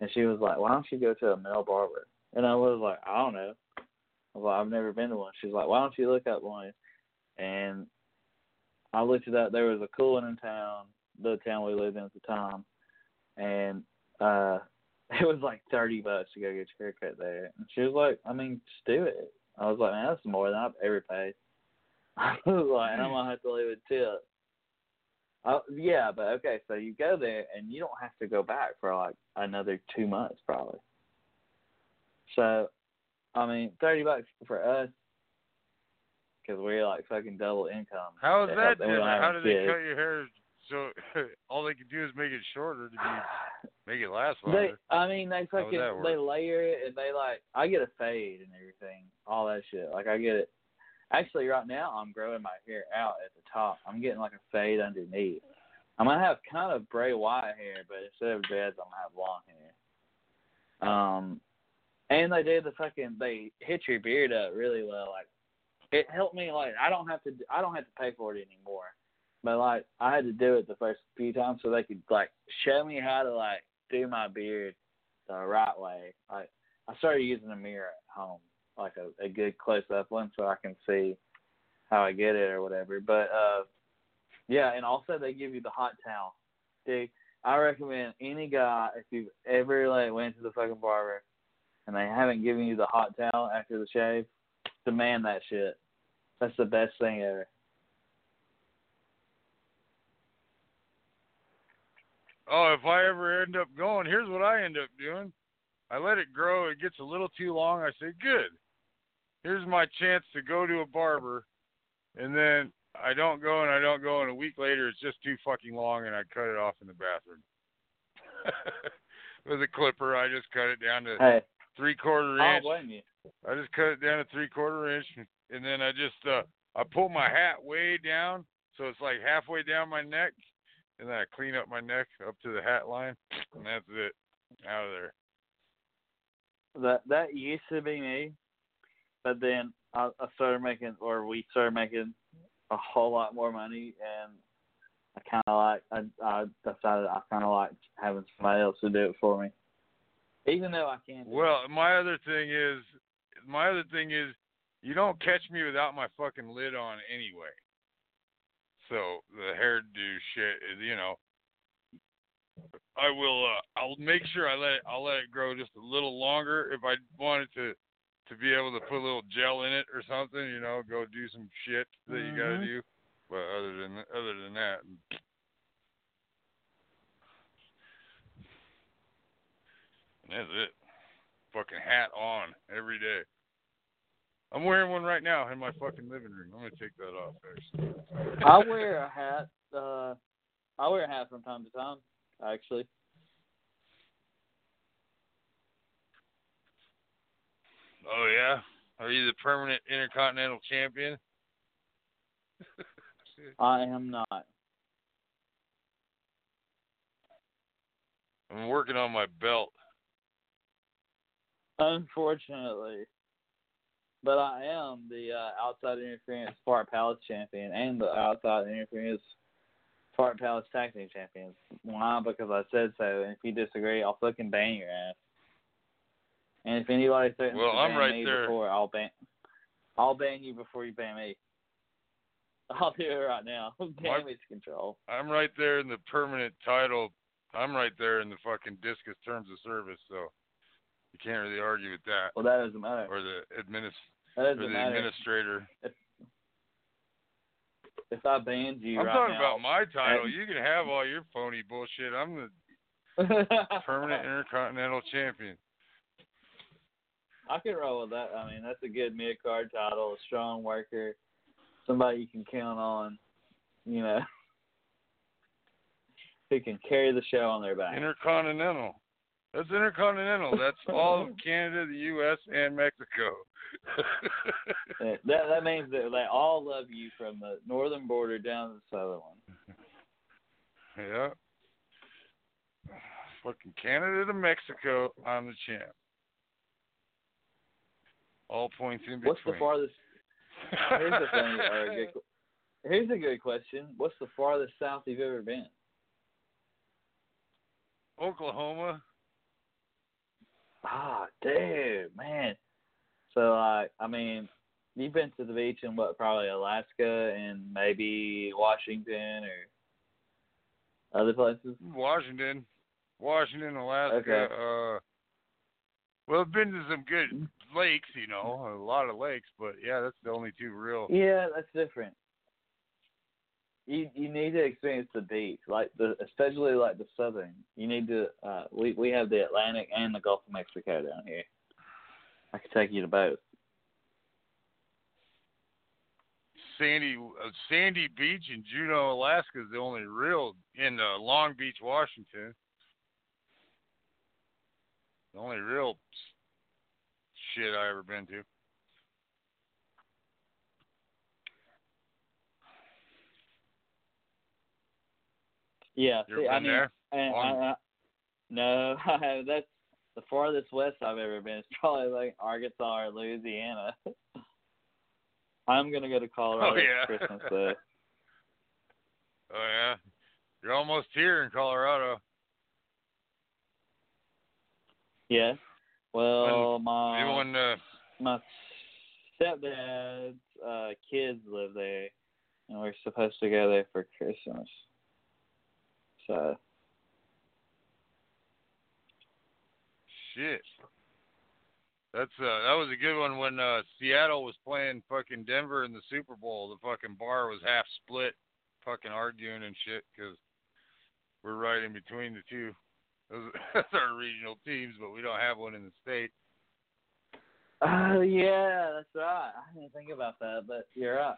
And she was like, "Why don't you go to a male barber?" And I was like, "I don't know." I was like, "I've never been to one." She's like, "Why don't you look up one?" And I looked it up. There was a cool one in town, the town we lived in at the time, and uh it was like thirty bucks to go get your haircut there. And she was like, "I mean, just do it." I was like, "Man, that's more than I've ever paid." I was like, and I'm gonna have to leave a tip. Oh yeah, but okay, so you go there and you don't have to go back for like another two months probably. So, I mean, thirty bucks for us because we're like fucking double income. how is that helps- and we different? don't How do they cut your hair so all they can do is make it shorter to be make it last They. I mean, they fucking they layer it and they like. I get a fade and everything, all that shit. Like I get it. Actually, right now I'm growing my hair out at the top. I'm getting like a fade underneath. I'm gonna have kind of gray white hair, but instead of dreads, I'm gonna have long hair. Um, and they do the fucking they hit your beard up really well. Like it helped me. Like I don't have to I don't have to pay for it anymore. But like I had to do it the first few times so they could like show me how to like do my beard the right way. Like I started using a mirror at home, like a, a good close up one so I can see how I get it or whatever. But uh yeah, and also they give you the hot towel. Dude, I recommend any guy if you've ever like went to the fucking barber and they haven't given you the hot towel after the shave, demand that shit. That's the best thing ever. Oh, if I ever end up going, here's what I end up doing. I let it grow. It gets a little too long. I say, good. here's my chance to go to a barber, and then I don't go and I don't go, and a week later it's just too fucking long, and I cut it off in the bathroom. With a clipper, I just cut it down to Hey, three quarter I inch. don't blame you. I just cut it down to three quarter inch, and then I just uh I pull my hat way down, so it's like halfway down my neck, and then I clean up my neck up to the hat line, and that's it, out of there. That that used to be me, but then I, I started making, or we started making a whole lot more money, and I kind of like I I decided I kind of like having somebody else to do it for me, even though I can't. do it. Well, my other thing is, my other thing is, you don't catch me without my fucking lid on anyway. So the hairdo shit is, you know, I will. Uh, I'll make sure I let it. I'll let it grow just a little longer if I wanted to, to be able to put a little gel in it or something. You know, go do some shit that you got to Mhm. do. But other than other than that, that's it. Fucking hat on every day. I'm wearing one right now in my fucking living room. I'm gonna take that off actually. I wear a hat. Uh, I wear a hat from time to time, actually. Oh yeah? Are you the permanent intercontinental champion? I am not. I'm working on my belt. Unfortunately. But I am the uh, outside interference Fart Palace champion and the outside interference Fart Palace tag team champions. Why? Because I said so. And if you disagree, I'll fucking ban your ass. And if anybody threatens Well, to I'm ban right me there. before, I'll ban. I'll ban you before you ban me. I'll do it right now. Damage control. I'm right there in the permanent title. I'm right there in the fucking Disqus terms of service, so you can't really argue with that. Well, that doesn't matter. Or the administ That doesn't the matter. administrator. If I banned you I'm right talking now, about my title. and- You can have all your phony bullshit. I'm the permanent intercontinental champion. I can roll with that. I mean, that's a good mid card title, a strong worker, somebody you can count on, you know, who can carry the show on their back. Intercontinental. That's intercontinental. That's all of Canada, the U.S., and Mexico. Uh, that that means that they all love you from the northern border down to the southern one. yeah. Fucking Canada to Mexico, I'm the champ. All points in between. What's the farthest? Here's the thing. A good, here's a good question. What's the farthest south you've ever been? Oklahoma. Ah, dude, man. So, like, I mean, you've been to the beach in what, probably Alaska and maybe Washington or other places. Washington, Washington, Alaska. Okay. Uh, well, I've been to some good lakes, you know, a lot of lakes, but yeah, that's the only two real. Yeah, that's different. You you need to experience the beach, like the especially like the southern. You need to. Uh, we we have the Atlantic and the Gulf of Mexico down here. I could take you to both. Sandy uh, Sandy Beach in Juneau, Alaska is the only real in uh, Long Beach, Washington. The only real shit I ever been to. Yeah, see, I mean, Long- I, I, no, that's the farthest west I've ever been. It's probably like Arkansas or Louisiana. I'm gonna go to Colorado Oh, yeah. for Christmas though. Oh yeah, you're almost here in Colorado. Yeah. Well, my Even when uh, my stepdad's uh, kids live there, and we're supposed to go there for Christmas. So Shit. That's uh that was a good one when uh Seattle was playing fucking Denver in the Super Bowl. The fucking bar was half split, fucking arguing and shit because we're right in between the two. Those that's our regional teams, but we don't have one in the state. Oh yeah, that's right. I didn't think about that, but you're right.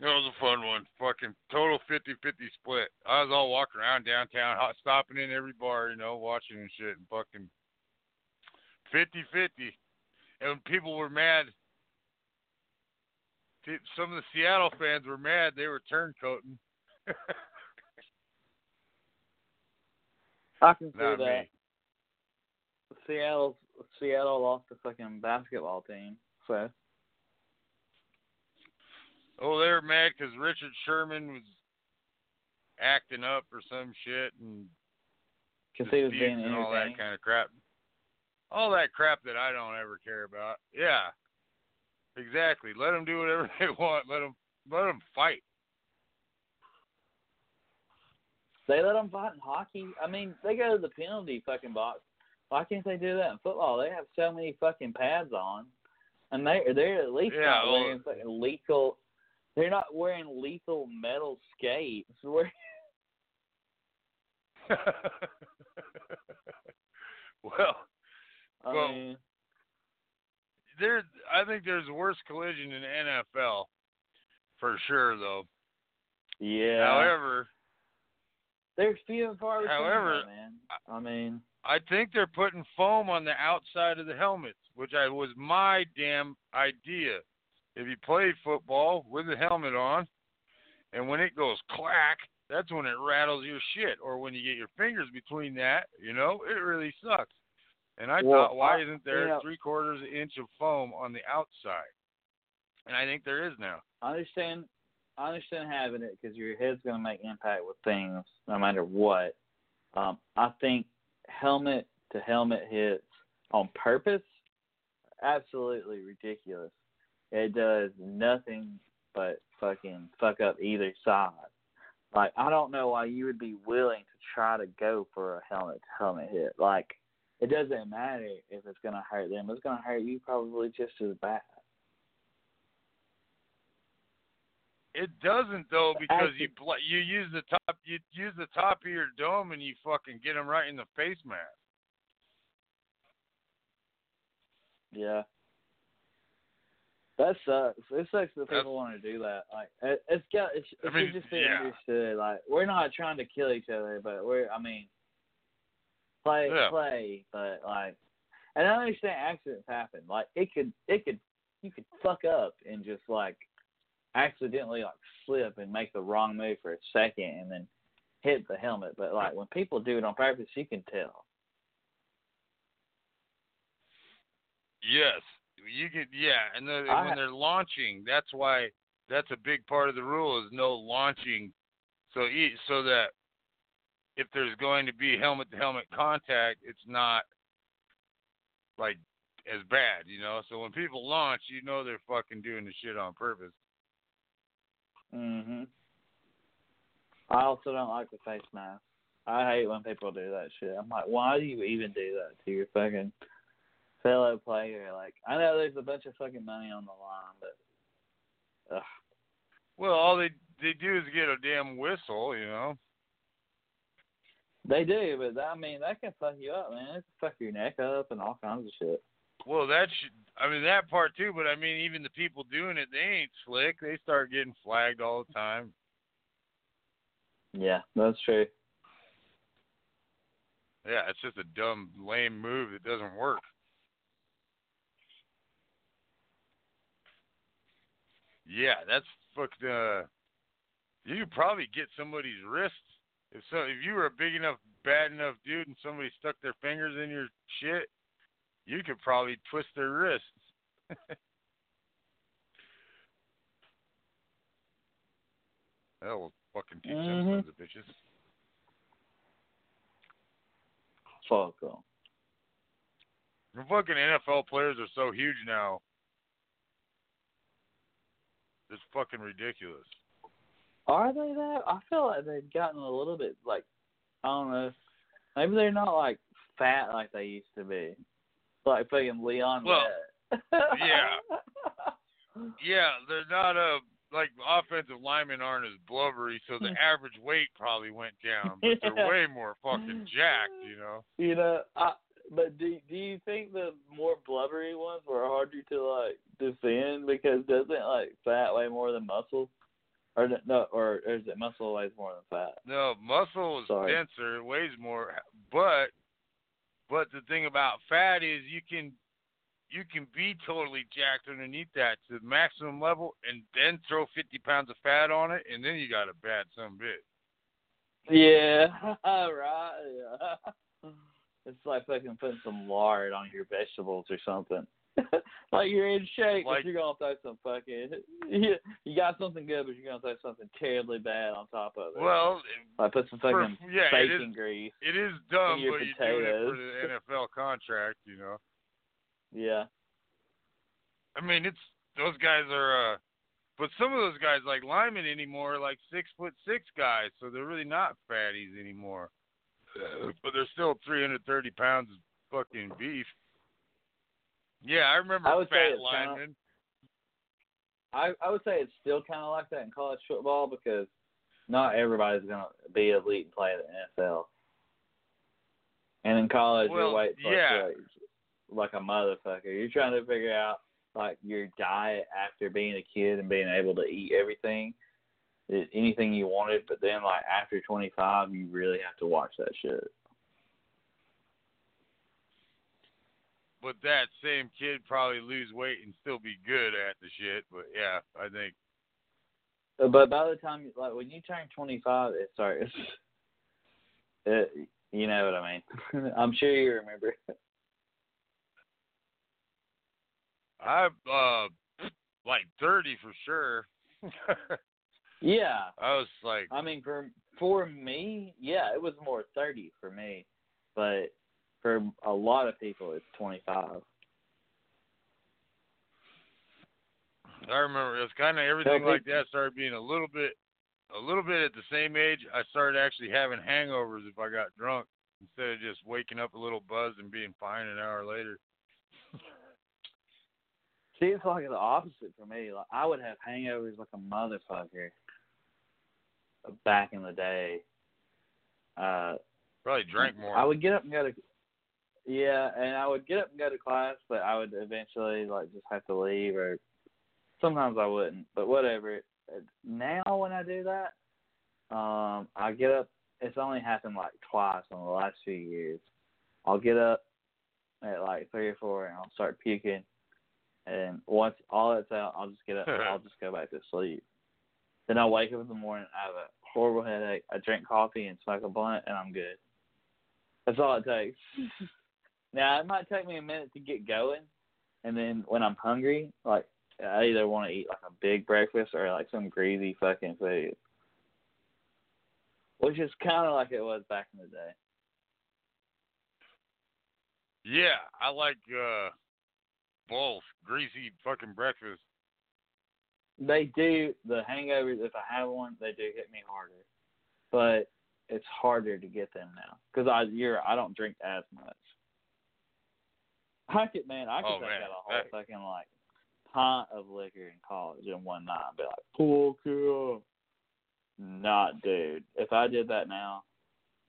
It was a fun one. Fucking total 50-50 split. I was all walking around downtown, hot, stopping in every bar, you know, watching and shit, and fucking 50-50. And people were mad. Some of the Seattle fans were mad. They were turncoating. I can see Not that. me. Seattle Seattle lost the fucking basketball team, so Oh, they were mad because Richard Sherman was acting up or some shit and because he was being and all that kind of crap. All that crap that I don't ever care about. Yeah, exactly. Let them do whatever they want. Let them let them fight. They let them fight in hockey. I mean, they go to the penalty fucking box. Why can't they do that in football? They have so many fucking pads on, and they they're at least Yeah, not well- wearing fucking lethal. They're not wearing lethal metal skates. Well, Well, there. I think there's worse collision in NFL for sure, though. yeah. However, they're few and far between, however, man. I mean, I think they're putting foam on the outside of the helmets, which I was my damn idea. If you play football with the helmet on, and when it goes clack, that's when it rattles your shit. Or when you get your fingers between that, you know, it really sucks. And I Well, thought, why I- isn't there you know- three quarters an inch of foam on the outside? And I think there is now. I understand. I understand having it because your head's going to make impact with things no matter what. Um, I think helmet to helmet hits on purpose, absolutely ridiculous. It does nothing but fucking fuck up either side. Like I don't know why you would be willing to try to go for a helmet to helmet hit. Like it doesn't matter if it's gonna hurt them. It's gonna hurt you probably just as bad. It doesn't though because you bl- you use the top you use the top of your dome and you fucking get them right in the face mask. Yeah. That sucks. It sucks that That's- people want to do that. Like, it, it's got. It, it I mean, should just be yeah. understood. Like, we're not trying to kill each other, but we're. I mean, play, Yeah. play, but like, and I understand accidents happen. Like, it could, it could, you could fuck up and just like, accidentally like slip and make the wrong move for a second and then hit the helmet. But like, when people do it on purpose, you can tell. Yes, you could. Yeah, and then I- when they're launching, that's why that's a big part of the rule is no launching. So so that if there's going to be helmet to helmet contact, it's not like as bad, you know. So when people launch, you know they're fucking doing the shit on purpose. Mhm. I also don't like the face mask. I hate when people do that shit. I'm like, why do you even do that to your fucking fellow player? Like, I know there's a bunch of fucking money on the line, but ugh. Well, all they they do is get a damn whistle, you know. they do. But I mean, that can fuck you up, man. It can fuck your neck up and all kinds of shit. Well, that should, I mean that part too, but I mean even the people doing it, they ain't slick. They start getting flagged all the time. Yeah, that's true. Yeah, it's just a dumb, lame move that doesn't work. Yeah, that's fucked. Uh, you could probably get somebody's wrist if so. If you were a big enough, bad enough dude, and somebody stuck their fingers in your shit, you could probably twist their wrists. that will fucking teach them Mhm. sons of bitches. Fuck 'em. The fucking NFL players are so huge now. It's fucking ridiculous. Are they that? I feel like they've gotten a little bit like I don't know. Maybe they're not like fat like they used to be. Like fucking Leon. Well, yeah. Yeah, they're not a like offensive linemen aren't as blubbery, so the average weight probably went down, but they're way more fucking jacked, you know. you know, I But do do you think the more blubbery ones were harder to like defend because doesn't like fat weigh more than muscle, or no, or, is it muscle weighs more than fat? No, muscle is Sorry. denser, it weighs more, but but the thing about fat is you can you can be totally jacked underneath that to the maximum level and then throw 50 pounds of fat on it and then you got a bad some bit. Yeah, right. Yeah. It's like fucking putting some lard on your vegetables or something. like you're in shape, Like- but you're gonna throw some fucking. You, you got something good, but you're gonna throw something terribly bad on top of it. Well, like put some for, fucking yeah, it is grease. it is dumb, your but you're doing it for potatoes. the NFL contract, you know. Yeah. I mean, it's those guys are uh but some of those guys like linemen anymore are like six foot six guys, so they're really not fatties anymore. Uh, but they're still three hundred thirty pounds of fucking beef. Yeah, I remember I would fat it's kinda- linemen. I I would say it's still kind of like that in college football because not everybody's gonna be elite and play in the NFL. And in college, Well, you're yeah. fluctuates like a motherfucker. You're trying to figure out like your diet after being a kid and being able to eat everything, anything you wanted. But then like after 25, you really have to watch that shit. But that same kid probably lose weight and still be good at the shit. But yeah, I think Uh, But by the time, you- like when you turn 25, it starts. It, you know what I mean. I'm sure you remember. I'm uh like thirty for sure. Yeah, I was like I mean for for me, yeah, it was more 30 for me, but for a lot of people, it's 25. I remember it was kind of everything like that started being a little bit, a little bit at the same age. I started actually having hangovers if I got drunk instead of just waking up a little buzzed and being fine an hour later. See, it's like the opposite for me. Like I would have hangovers like a motherfucker back in the day. Uh, Probably drank more. I would get up and go to yeah, and I would get up and go to class, but I would eventually like just have to leave, or sometimes I wouldn't. But whatever. Now when I do that, um, I get up. It's only happened like twice in the last few years. I'll get up at like three or four, and I'll start puking. And once all that's out, I'll just get up. and I'll just go back to sleep. Then I'll wake up in the morning. I have a horrible headache. I drink coffee and smoke a blunt, and I'm good. That's all it takes. now it might take me a minute to get going, and then when I'm hungry, like I either want to eat like a big breakfast or like some greasy fucking food, which is kind of like it was back in the day. yeah, I like uh both greasy fucking breakfast. They do the hangovers. If I have one, they do hit me harder, but it's harder to get them now because I you're I don't drink as much. I could man, I could Oh, take man, out a whole fucking like pint of liquor in college in one night and be like, pull cool. Not dude. If I did that now,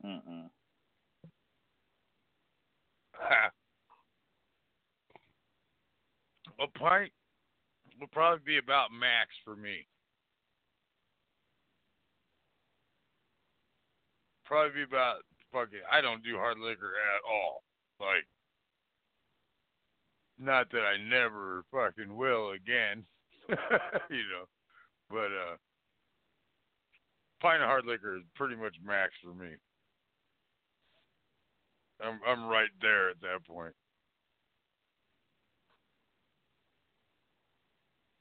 mm mm. a pint would probably be about max for me. Probably be about fucking. I don't do hard liquor at all. Like, not that I never fucking will again, you know. But uh, pint of hard liquor is pretty much max for me. I'm I'm right there at that point.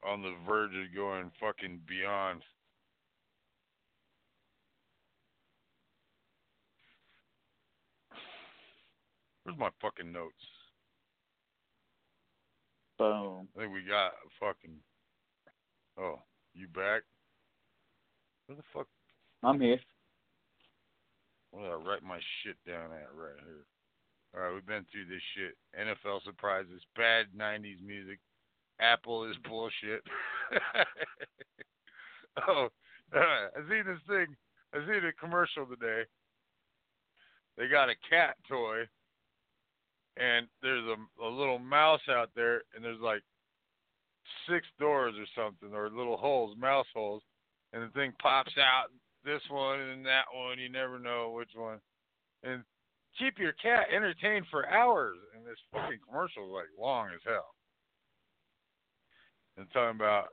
On the verge of going fucking beyond. Where's my fucking notes? Boom. I think we got a fucking. Oh, you back? Where the fuck? I'm here. Where did I write my shit down at right here? All right, we've been through this shit. NFL surprises, bad '90s music. Apple is bullshit. oh, uh, I seen this thing. I seen a commercial today. They got a cat toy, and there's a, a little mouse out there, and there's like six doors or something, or little holes, mouse holes, and the thing pops out this one and that one. You never know which one. And keep your cat entertained for hours. And this fucking commercial is like long as hell. And talking about,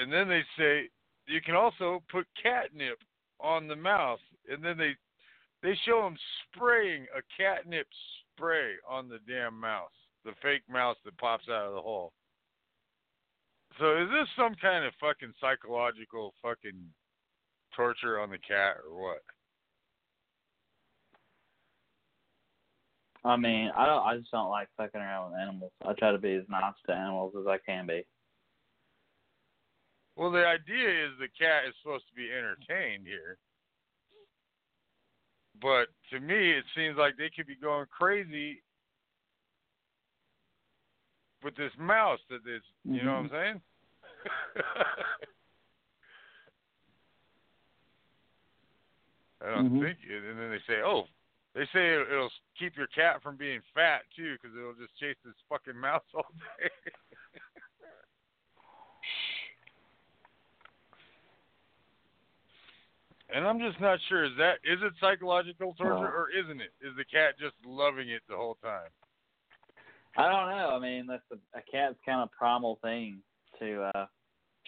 and then they say you can also put catnip on the mouse, and then they they show him spraying a catnip spray on the damn mouse, the fake mouse that pops out of the hole. So is this some kind of fucking psychological fucking torture on the cat or what? I mean, I don't. I just don't like fucking around with animals. I try to be as nice to animals as I can be. Well, the idea is the cat is supposed to be entertained here. But to me, it seems like they could be going crazy with this mouse that is, you mm-hmm. know what I'm mm-hmm. saying? I don't mm-hmm. think it. And then they say, oh, they say it'll keep your cat from being fat too, because it'll just chase this fucking mouse all day. And I'm just not sure. Is that is it psychological torture or isn't it? Is the cat just loving it the whole time? I don't know. I mean, that's a, a cat's kind of primal thing to uh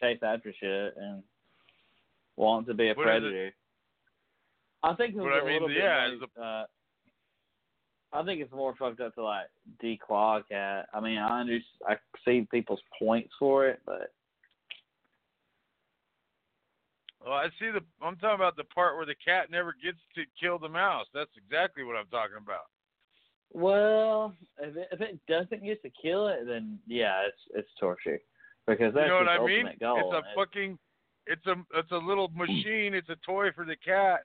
chase after shit and want to be a predator. I think it's but a I mean, little yeah, bit more, uh, I think it's more fucked up to like declaw a cat. I mean, I understand, I see people's points for it, but well, I see the. I'm talking about the part where the cat never gets to kill the mouse. That's exactly what I'm talking about. Well, if it, if it doesn't get to kill it, then yeah, it's it's torture because that's you know what I mean. Goal, it's a fucking. It's a it's a little machine. It's a toy for the cat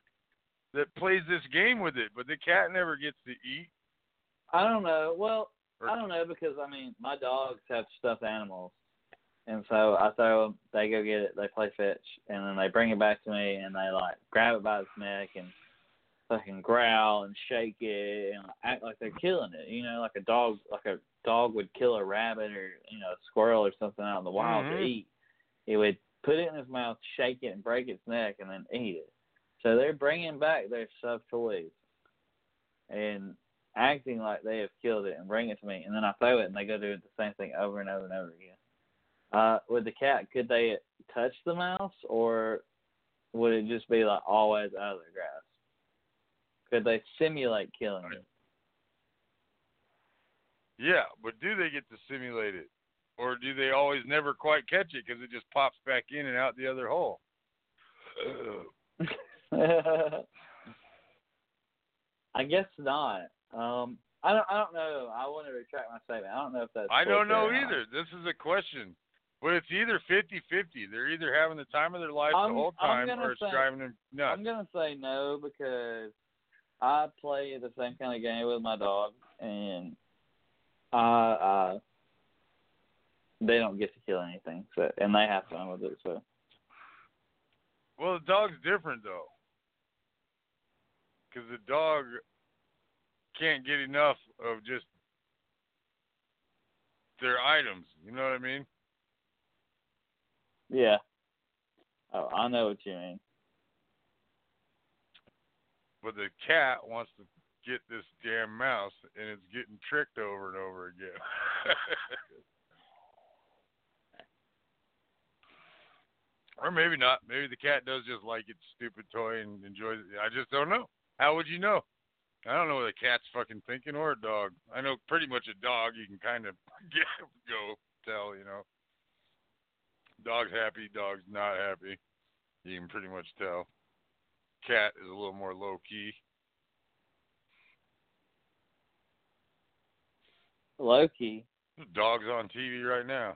that plays this game with it, but the cat never gets to eat. I don't know. Well, or, I don't know because I mean, my dogs have stuffed animals, and so I throw them, they go get it, they play fetch, and then they bring it back to me, and they like grab it by its neck and fucking growl and shake it and act like they're killing it. You know, like a dog, like a dog would kill a rabbit or you know a squirrel or something out in the wild mm-hmm. to eat. He would put it in his mouth, shake it, and break its neck, and then eat it. So they're bringing back their stuffed toys and acting like they have killed it and bring it to me, and then I throw it, and they go do the same thing over and over and over again. Uh, with the cat, could they touch the mouse, or would it just be like always out of the grasp? Could they simulate killing it? Yeah, but do they get to simulate it, or do they always never quite catch it because it just pops back in and out the other hole? I guess not. Um, I don't. I don't know. I want to retract my statement. I don't know if that's. I don't know either. This is a question. But it's either 50-50. They're either having the time of their life I'm, the whole time, or it's say, driving them nuts. I'm gonna say no because I play the same kind of game with my dog, and I, uh, they don't get to kill anything, so and they have fun with it. So. Well, the dog's different though, because the dog can't get enough of just their items. You know what I mean? Yeah. Oh, I know what you mean. But the cat wants to get this damn mouse, and it's getting tricked over and over again. or maybe not. Maybe the cat does just like its stupid toy and enjoys it. I just don't know. How would you know? I don't know what a cat's fucking thinking or a dog. I know pretty much a dog you can kind of get, go tell, you know. Dog's happy, dog's not happy. You can pretty much tell. Cat is a little more low key. Low key. Dog's on TV right now.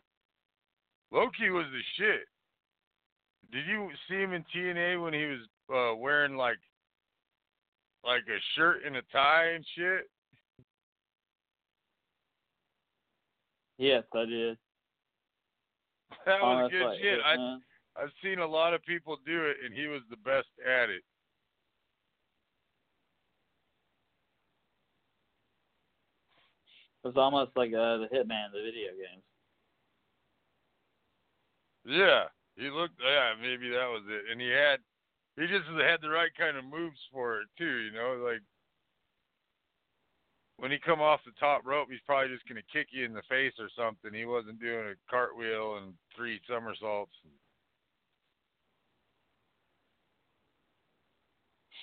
Low Ki was the shit. Did you see him in TNA when he was uh, wearing like like a shirt and a tie and shit? Yes, I did. That was good shit. I I've seen a lot of people do it, and he was the best at it. It was almost like uh, the Hitman, the video games. Yeah, he looked. Yeah, maybe that was it. And he had, he just had the right kind of moves for it too. You know, like when he come off the top rope, he's probably just gonna kick you in the face or something. He wasn't doing a cartwheel and three somersaults.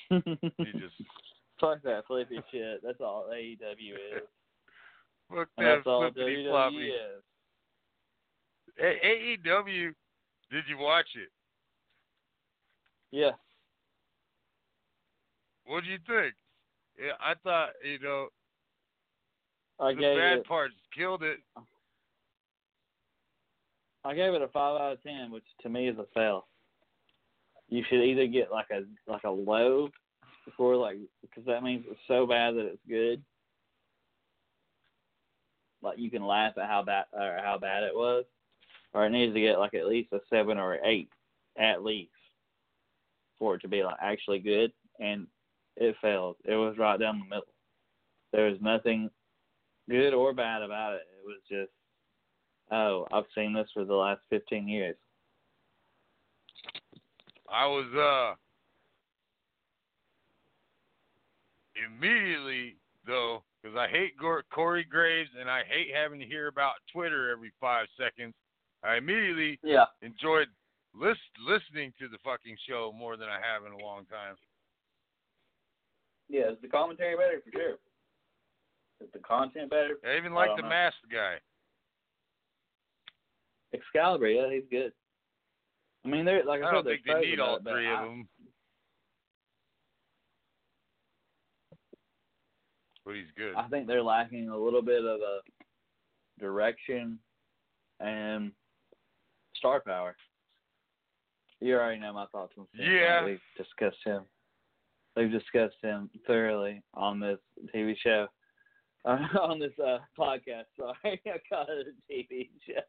He just Fuck that flippy shit. That's all AEW is. look And that that's all flippity WWE floppy. is. A- AEW, did you watch it? Yeah. What do you think? Yeah, I thought you know I the bad it parts killed it. I gave it a five out of ten, which to me is a fail. You should either get like a like a low before like because that means it's so bad that it's good. Like you can laugh at how bad or how bad it was, or it needs to get like at least a seven or eight at least for it to be like actually good. And it failed. It was right down the middle. There was nothing good or bad about it. It was just Oh, I've seen this for the last 15 years. I was uh immediately though because I hate Corey Graves and I hate having to hear about Twitter every five seconds. I immediately Yeah. enjoyed list listening to the fucking show more than I have in a long time. Yeah, is the commentary better for sure? Is the content better? I even like don't the know. masked guy. Excalibur, yeah, he's good. I mean, they're like I, I don't think they need all it, three I, of them. But he's good. I think they're lacking a little bit of a direction and star power. You already know my thoughts on Sting. Yeah. We've discussed him. We've discussed him thoroughly on this TV show. Uh, on this uh, podcast, sorry. I called it a TV show.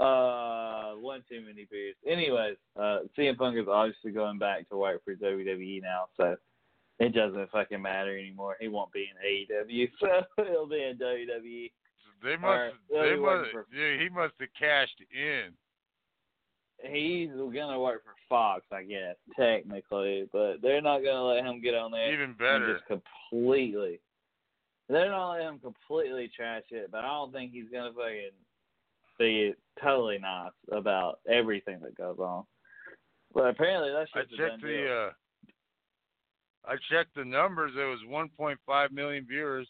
uh, one too many beers. Anyways, uh, CM Punk is obviously going back to work for WWE now, so it doesn't fucking matter anymore. He won't be in AEW, so he'll be in. WWE. they must. They'll they must. for- Yeah, he must have cashed in. He's gonna work for Fox, I guess, technically, but they're not gonna let him get on there Even better. just completely. They're not let him completely trash it, but I don't think he's gonna fucking be totally nice about everything that goes on. But apparently that's I just a done checked deal. the. uh I checked the numbers. There was 1.5 million viewers.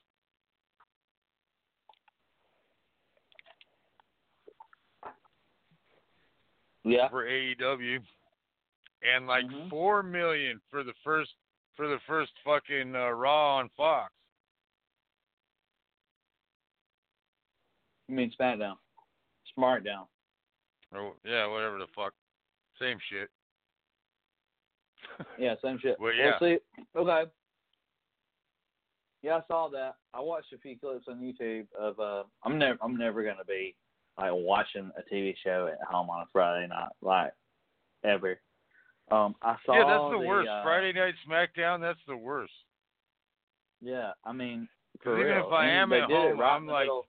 Yeah. for AEW, and like Mhm. four million for the first for the first fucking uh, Raw on Fox. You mean SmackDown? SmartDown. Or yeah, whatever the fuck, same shit. Yeah, same shit. Well, We'll see. Okay. Yeah, I saw that. I watched a few clips on YouTube of. uh I'm never. I'm never gonna be like watching a TV show at home on a Friday night, like ever. Um, I saw. yeah, that's the, worst. uh, Friday Night SmackDown, that's the worst. Yeah, I mean, for even real. if I And am they at did it home, right in I'm the like- middle.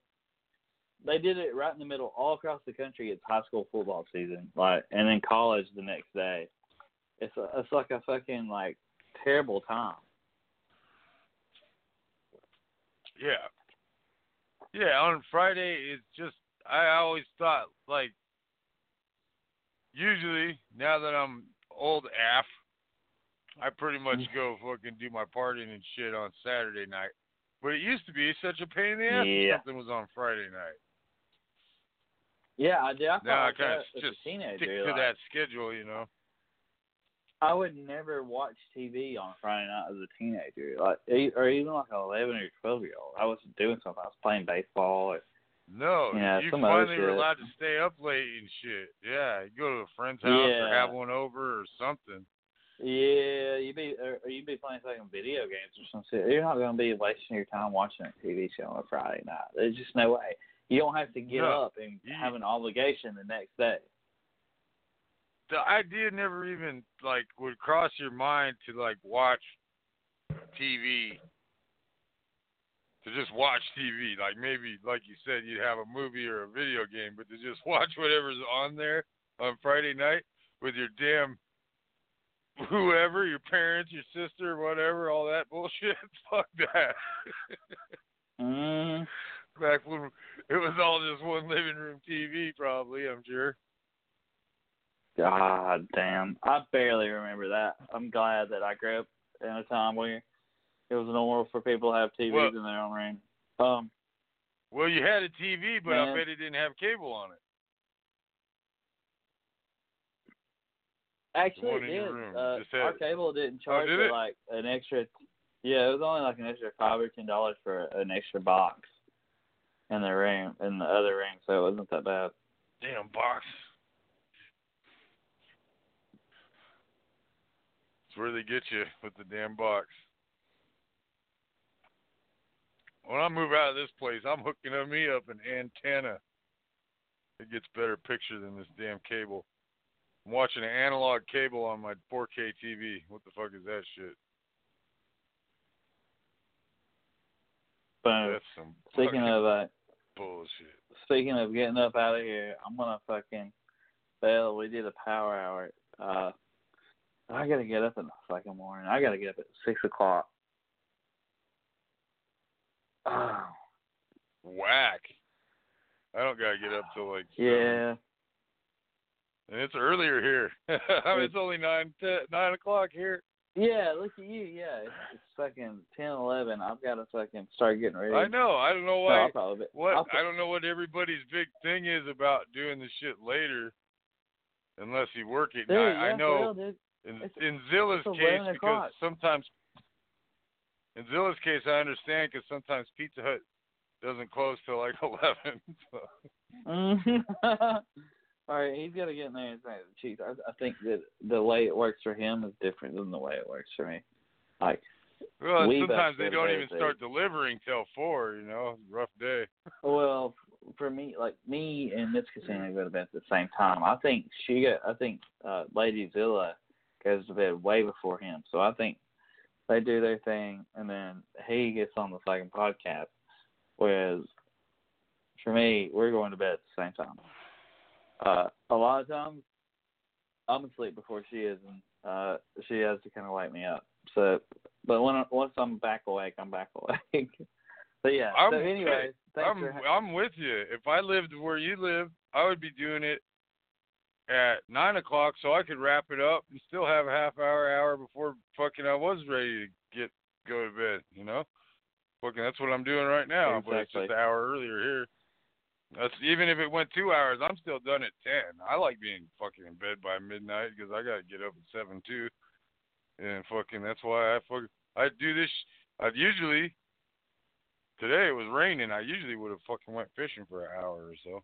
They did it right in the middle, all across the country. It's high school football season, like, and then college the next day. It's a, it's like a fucking like terrible time. Yeah. Yeah, on Friday it's just I always thought like usually now that I'm old af I pretty much Mm. go fucking do my partying and shit on Saturday night. But it used to be such a pain in the ass if Yeah. something was on Friday night. Yeah, I did. I Now I kinda just teenager. Stick to like, that schedule, you know. I would never watch TV on Friday night as a teenager, like or even like an eleven or twelve year old. I was doing something. I was playing baseball. Or, No, Yeah, you finally were allowed to stay up late and shit. Yeah, you go to a friend's house or have one over or something. yeah, you be or, or you be playing fucking video games or some shit. You're not gonna be wasting your time watching a TV show on a Friday night. There's just no way. You don't have to get No. up and You- have an obligation the next day. the idea never even like would cross your mind to like watch TV to just watch TV. Like maybe, like you said, you'd have a movie or a video game, but to just watch whatever's on there on Friday night with your damn whoever, your parents, your sister, whatever, all that bullshit. Fuck that. Mm. Back when it was all just one living room TV, probably. I'm sure. God damn. I barely remember that. I'm glad that I grew up in a time where it was normal for people to have TVs Well- in their own room. Um, Well, you had a TV, but I bet it didn't have cable on it. actually, it did. Uh, our cable didn't charge did for like an extra. Yeah, it was only like an extra five or ten dollars for an extra box in the room in the other room, so it wasn't that bad. Damn box. It's where they get you with the damn box. When I move out of this place, I'm hooking up me up an antenna. It gets better picture than this damn cable. I'm watching an analog cable on my 4K TV. What the fuck is that shit? Boom. That's some Speaking of uh, bullshit. speaking of getting up out of here, I'm gonna fucking. Well, we did a power hour. Uh, I gotta get up in the fucking morning. I gotta get up at six o'clock. Oh, Whack. I don't gotta get up till like seven. yeah. And it's earlier here. I mean, it's only nine ten, nine o'clock here. Yeah, look at you. Yeah, it's, it's fucking ten, eleven. I've got to fucking start getting ready. I know. I don't know No, why. Probably what I'll, I don't know what everybody's big thing is about doing the shit later, unless you work it. dude, I, yeah, I know real, in it's- in Zilla's case because o'clock. sometimes in Zilla's case I understand because sometimes Pizza Hut doesn't close till like eleven. So. Mhm. All right, he's got to get in there and say the cheese. I, I think that the way it works for him is different than the way it works for me. Like, Well, We sometimes they don't even start delivering till four. You know, rough day. well, for me, like me and Miss Casino go to bed at the same time. I think she got. I think uh, Lady Zilla goes to bed way before him. So I think they do their thing, and then he gets on the fucking podcast. Whereas for me, we're going to bed at the same time. Uh, a lot of times, I'm asleep before she is, and uh, she has to kind of wake me up. So, but when I, once I'm back awake, I'm back awake. but yeah. I'm- so I'm ha- I'm with you. If I lived where you live, I would be doing it at nine o'clock so I could wrap it up and still have a half hour, hour before fucking I was ready to get go to bed. You know, fucking that's what I'm doing right now. But it's just an hour earlier here. That's even if it went two hours, I'm still done at ten. I like being fucking in bed by midnight because I gotta get up at seven too. And fucking that's why I fucking I do this. I've usually today it was raining. I usually would have fucking went fishing for an hour or so.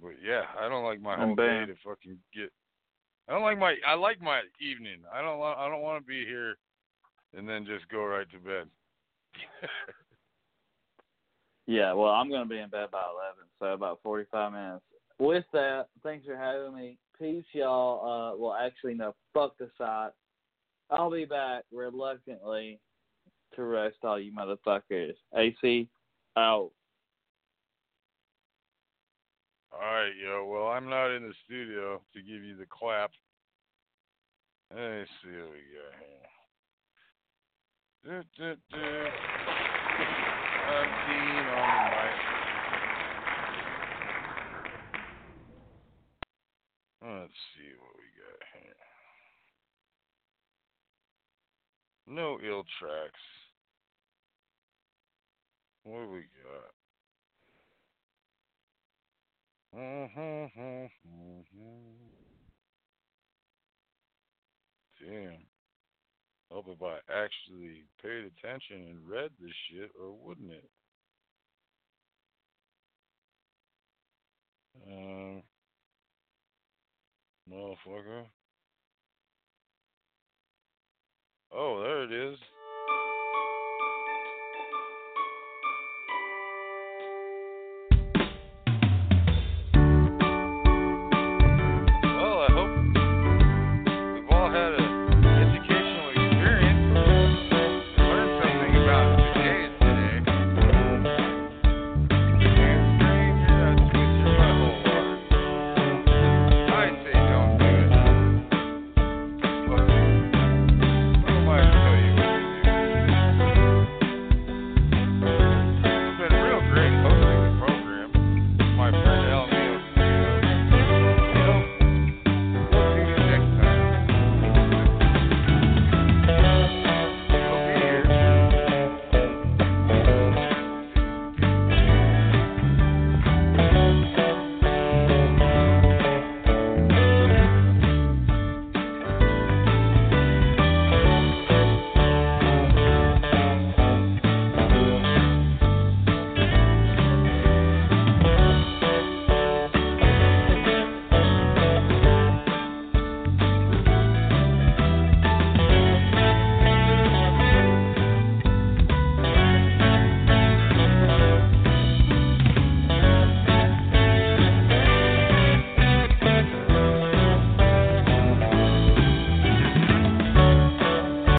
But yeah, I don't like my whole day to fucking get. I don't like my. I like my evening. I don't. I don't want to be here, and then just go right to bed. Yeah, well, I'm going to be in bed by 11, so about 45 minutes. With that, thanks for having me. Peace, y'all. Uh, well, actually, no, fuck the site. I'll be back reluctantly to roast all you motherfuckers. AC, out. Right, yo. Well, I'm not in the studio to give you the clap. Let's see what we got here. I'm on the mic. Let's see what we got here. No ill tracks. What do we got? Mm-hmm. Mm-hmm, mm-hmm, mm-hmm. Damn. Hope if I actually paid attention and read this shit, or wouldn't it? Um, motherfucker. Oh, there it is.